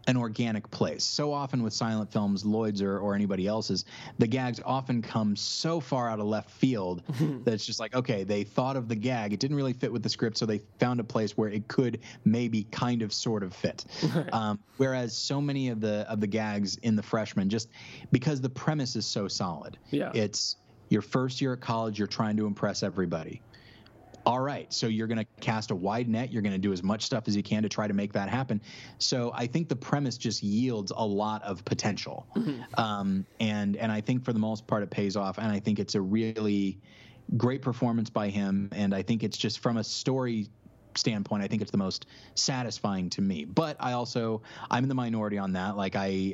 an organic place. So often with silent films, Lloyd's or, or anybody else's, the gags often come so far out of left field *laughs* that it's just like, okay, they thought of the gag. It didn't really fit with the script, so they found a place where it could maybe kind of sort of fit. Um, whereas so many of the of the gags in the freshman, just because the premise is so solid. Yeah. It's your first year at college, you're trying to impress everybody all right so you're going to cast a wide net you're going to do as much stuff as you can to try to make that happen so i think the premise just yields a lot of potential um, and and i think for the most part it pays off and i think it's a really great performance by him and i think it's just from a story standpoint, I think it's the most satisfying to me. But I also I'm in the minority on that. Like I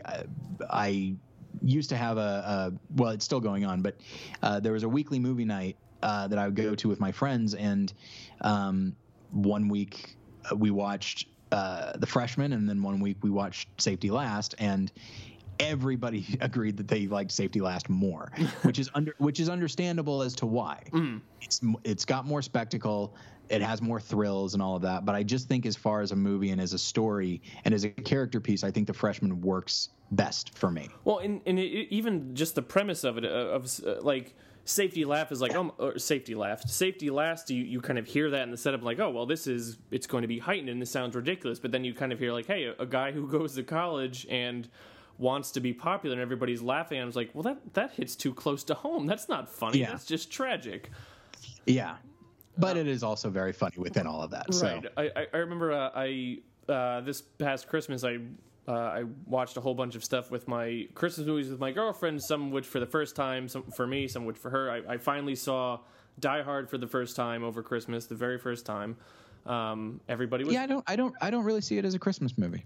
I used to have a, a well, it's still going on, but uh, there was a weekly movie night uh, that I would go to with my friends, and um, one week uh, we watched uh, The Freshman, and then one week we watched Safety Last, and everybody *laughs* agreed that they liked Safety Last more, *laughs* which is under which is understandable as to why. Mm. It's it's got more spectacle, it has more thrills and all of that. But I just think as far as a movie and as a story and as a character piece, I think The Freshman works best for me. Well, and, and it, even just the premise of it, uh, of uh, like safety laugh is like oh or safety laugh safety last you, you kind of hear that in the setup like oh well this is it's going to be heightened and this sounds ridiculous but then you kind of hear like hey a, a guy who *laughs* goes to college and wants to be popular and everybody's laughing and I was like well that that hits too close to home that's not funny Yeah. that's just tragic Yeah. But it is also very funny within all of that. So Right. I, I, I remember uh, I uh, this past Christmas I uh, I watched a whole bunch of stuff with my Christmas movies with my girlfriend. Some which for the first time, some for me, some which for her. I, I finally saw Die Hard for the first time over Christmas, the very first time. Um, everybody was yeah, I don't I don't I don't really see it as a Christmas movie.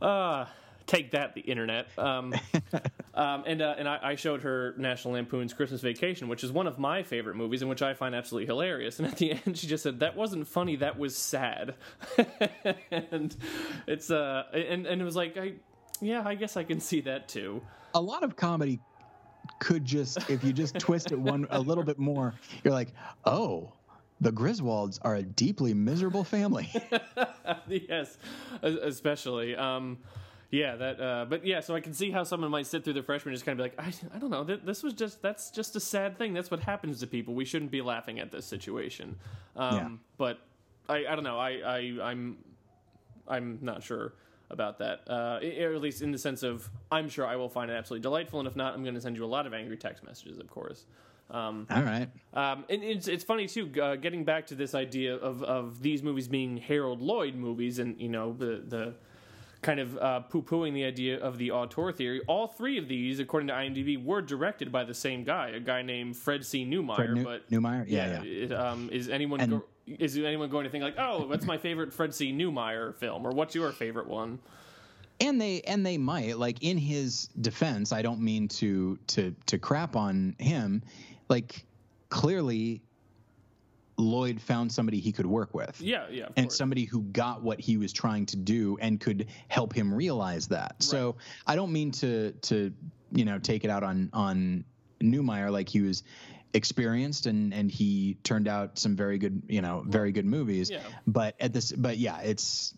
uh, *laughs* take that, the internet. Um, *laughs* um, and uh, and I, I showed her National Lampoon's Christmas Vacation, which is one of my favorite movies, and which I find absolutely hilarious. And at the *laughs* end, she just said, "That wasn't funny. That was sad." *laughs* and it's uh, and and it was like, I, yeah, I guess I can see that too. a lot of comedy could just if you just twist it one a little bit more, you're like, oh, the Griswolds are a deeply miserable family. yes, especially. Um, yeah, that. Uh, but yeah, so I can see how someone might sit through the freshman and just kind of be like, I, I don't know, th- this was just that's just a sad thing. That's what happens to people. We shouldn't be laughing at this situation. Um, Yeah. But I, I don't know. I, I, I'm, I'm not sure about that. Uh, or at least in the sense of, I'm sure I will find it absolutely delightful, and if not, I'm going to send you a lot of angry text messages, of course. Um, all right. um, and it's it's funny too, uh, getting back to this idea of, of these movies being Harold Lloyd movies, and you know the the kind of uh, poo pooing the idea of the auteur theory. All three of these, according to IMDb, were directed by the same guy, a guy named Fred C. Newmeyer. Fred New- but Newmeyer? Yeah, yeah. It, um, is anyone And- go, is anyone going to think like, oh, what's my favorite Fred C. Newmeyer film, or what's your favorite one? and they and they might like in his defense i don't mean to to to crap on him like clearly lloyd found somebody he could work with Yeah, yeah, and course. somebody who got what he was trying to do and could help him realize that so i don't mean to to you know take it out on on newmeyer like he was experienced and and he turned out some very good you know very good movies Yeah. but at this but yeah it's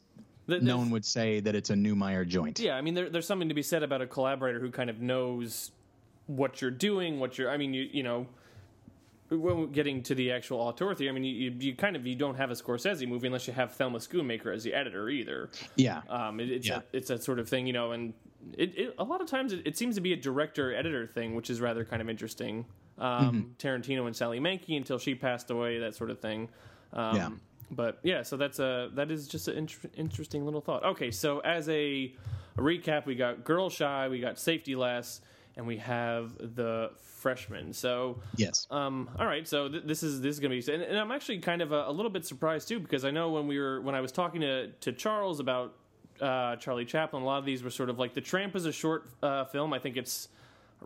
Th- no one would say that it's a Newmeyer joint. Yeah, I mean, there, there's something to be said about a collaborator who kind of knows what you're doing, what you're. I mean, you you know, when getting to the actual auteur theory, I mean, you, you, you kind of you don't have a Scorsese movie unless you have Thelma Schoonmaker as the editor either. Yeah. Um, it, it's Yeah. a, it's that sort of thing, you know, and it, it a lot of times it, it seems to be a director editor thing, which is rather kind of interesting. Um, Mm-hmm. Tarantino and Sally Menke until she passed away, that sort of thing. Um, Yeah. But yeah, so that's a that is just an inter- interesting little thought. Okay, so as a, a recap, we got Girl Shy, we got Safety Less, and we have the Freshman. So yes. um, all right, so th- this is this is gonna be, and, and I'm actually kind of a, a little bit surprised too because I know when we were when I was talking to to Charles about uh, Charlie Chaplin, a lot of these were sort of like The Tramp is a short uh, film. I think it's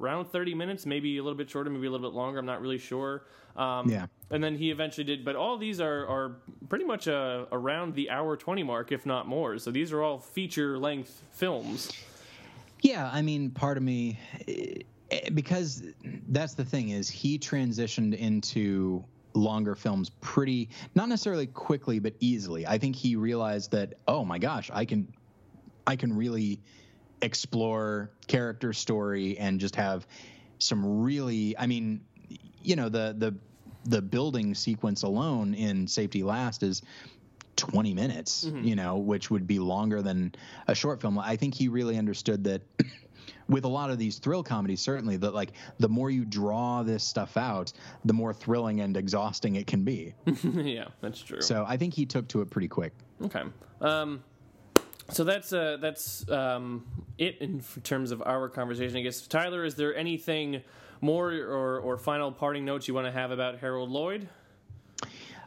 around 30 minutes, maybe a little bit shorter, maybe a little bit longer. I'm not really sure. Um, Yeah. And then he eventually did, but all these are are pretty much uh, around the hour 20 mark, if not more. So these are all feature length films. Yeah, I mean, part of me, eh, because that's the thing is he transitioned into longer films pretty, not necessarily quickly, but easily. I think he realized that, oh my gosh, I can, I can really explore character story and just have some really, I mean, you know, the the the building sequence alone in Safety Last is 20 minutes, you know, which would be longer than a short film. I think he really understood that *clears throat* with a lot of these thrill comedies, certainly that like the more you draw this stuff out, the more thrilling and exhausting it can be. *laughs* yeah, that's true. so I think he took to it pretty quick. Okay. Um, so that's uh, that's um, it in terms of our conversation. I guess Tyler, is there anything more or, or final parting notes you want to have about Harold Lloyd?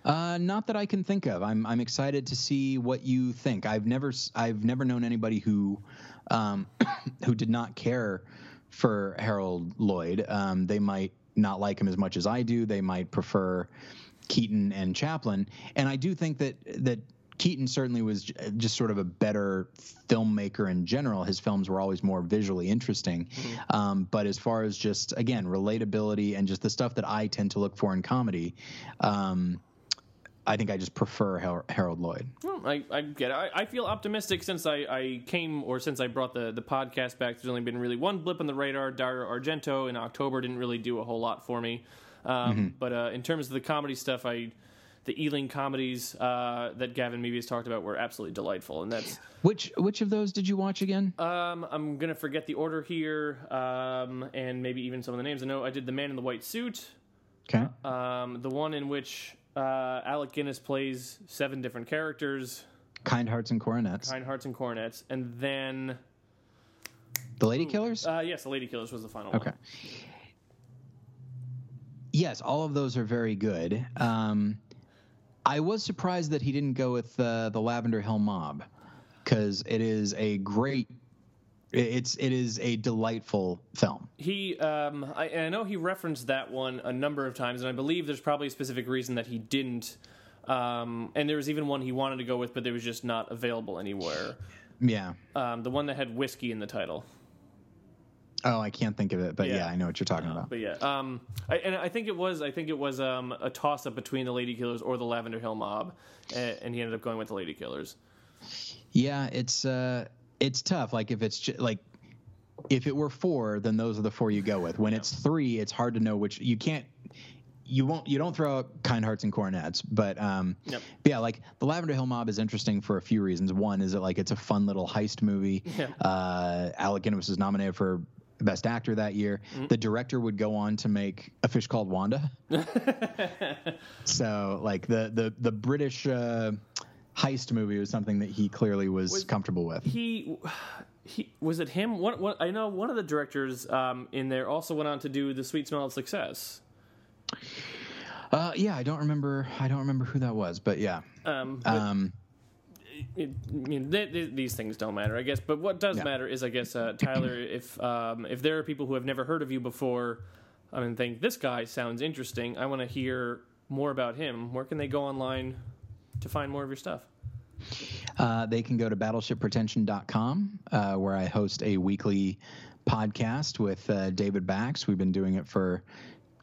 Uh, not that I can think of. I'm I'm excited to see what you think. I've never I've never known anybody who um, *coughs* who did not care for Harold Lloyd. Um, they might not like him as much as I do. They might prefer Keaton and Chaplin. And I do think that that Keaton certainly was just sort of a better filmmaker in general. His films were always more visually interesting. Um, but as far as just again relatability and just the stuff that I tend to look for in comedy, um, I think I just prefer Har- Harold Lloyd. Well, I, I get it. I, I feel optimistic since I, I came or since I brought the, the podcast back. There's only been really one blip on the radar. Dario Argento in October didn't really do a whole lot for me. Um, But uh, in terms of the comedy stuff, I the Ealing comedies uh, that Gavin Meeby has talked about were absolutely delightful, and that's Which which of those did you watch again? um, I'm gonna forget the order here, um, and maybe even some of the names. I know I did the Man in the White Suit, Okay. um, the one in which uh, Alec Guinness plays seven different characters, kind Hearts and Coronets. Kind Hearts and Coronets, and then the Lady Killers. uh, yes, the Lady Killers was the final Okay. one. Yes, all of those are very good. Um, I was surprised that he didn't go with uh, the Lavender Hill Mob because it is a great. It's it is a delightful film. He, um, I, I know he referenced that one a number of times, and I believe there's probably a specific reason that he didn't. Um, and there was even one he wanted to go with, but it was just not available anywhere. Yeah. Um, the one that had whiskey in the title. Oh, I can't think of it, but yeah, Yeah. I know what you're talking about. But yeah, um, I, and I think it was I think it was um, a toss up between the Lady Killers or the Lavender Hill Mob, and, and he ended up going with the Lady Killers. Yeah, it's uh, it's tough. Like if it's ju- like if it were four, then those are the four you go with. When it's three, it's hard to know which you can't. You won't. You don't throw out kind hearts and coronets, but um, Yep. but yeah, like the Lavender Hill Mob is interesting for a few reasons. One is that like it's a fun little heist movie. Yeah. Uh, Alec Guinness was nominated for best actor that year. Mm-hmm. The director would go on to make A Fish Called Wanda. *laughs* so like the the the British uh, heist movie was something that he clearly was, Was- comfortable with. he he was it him what what I know one of the directors um, in there also went on to do the Sweet Smell of Success. Uh, yeah, I don't remember. I don't remember who that was, but yeah. Um, but Um, it, I mean, th- th- these things don't matter, I guess. But what does Yeah. matter is, I guess, uh, Tyler, *clears throat* if um, if there are people who have never heard of you before, I mean, think this guy sounds interesting. I want to hear more about him. Where can they go online to find more of your stuff? Uh, they can go to battleshippretension.com, uh, where I host a weekly podcast with uh, David Bax. We've been doing it for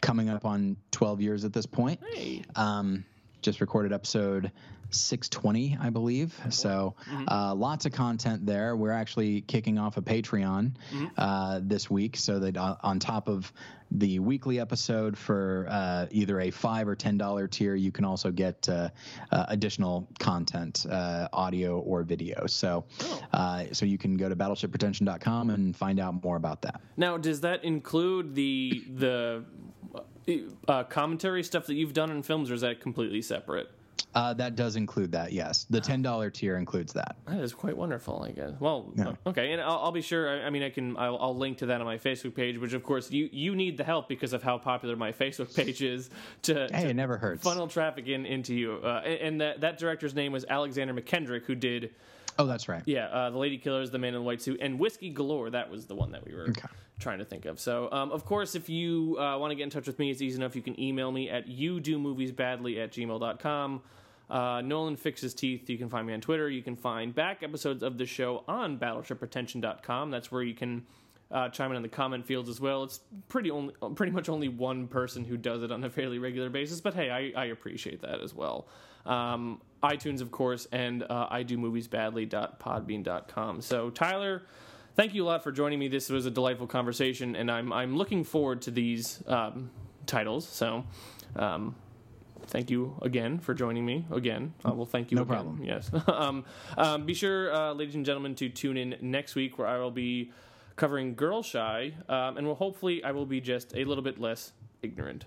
coming up on 12 years at this point. Hey, Um, just recorded episode 620, I believe. So uh, lots of content there. We're actually kicking off a Patreon uh, this week, so that on, on top of the weekly episode for uh, either a five or ten dollar tier, you can also get uh, uh, additional content, uh, audio or video. So, uh, so you can go to battleshippretension.com and find out more about that. now does that include the the uh, commentary stuff that you've done in films, or is that completely separate? Uh, that does include that. Yes, the ten dollar tier includes that. That is quite wonderful, I guess. Well, Yeah. okay, and I'll, I'll be sure. I, I mean, I can. I'll, I'll link to that on my Facebook page, which, of course, you you need the help because of how popular my Facebook *laughs* page is to, Hey, to it never hurts. funnel traffic in into you. Uh, and and that that director's name was Alexander Mackendrick, who did Oh, that's right. yeah, uh, the Lady Killers, the Man in the White Suit, and Whiskey Galore. That was the one that we were Okay. trying to think of. So, um, of course, if you uh, want to get in touch with me, it's easy enough. You can email me at you do movies badly at gmail.com. Uh, Nolan fixes teeth. You can find me on Twitter. You can find back episodes of the show on battleshippretension.com. That's where you can uh, chime in on the comment fields as well. It's pretty only pretty much only one person who does it on a fairly regular basis, but hey, I, I appreciate that as well. Um, iTunes, of course, and uh, I do movies badly.podbean.com. So, Tyler, thank you a lot for joining me. This was a delightful conversation, and I'm I'm looking forward to these um, titles. So, um, thank you again for joining me again. Uh, well, thank you. No again. problem. Yes. *laughs* um, um, be sure, uh, ladies and gentlemen, to tune in next week where I will be covering Girl Shy, um, and will hopefully I will be just a little bit less ignorant.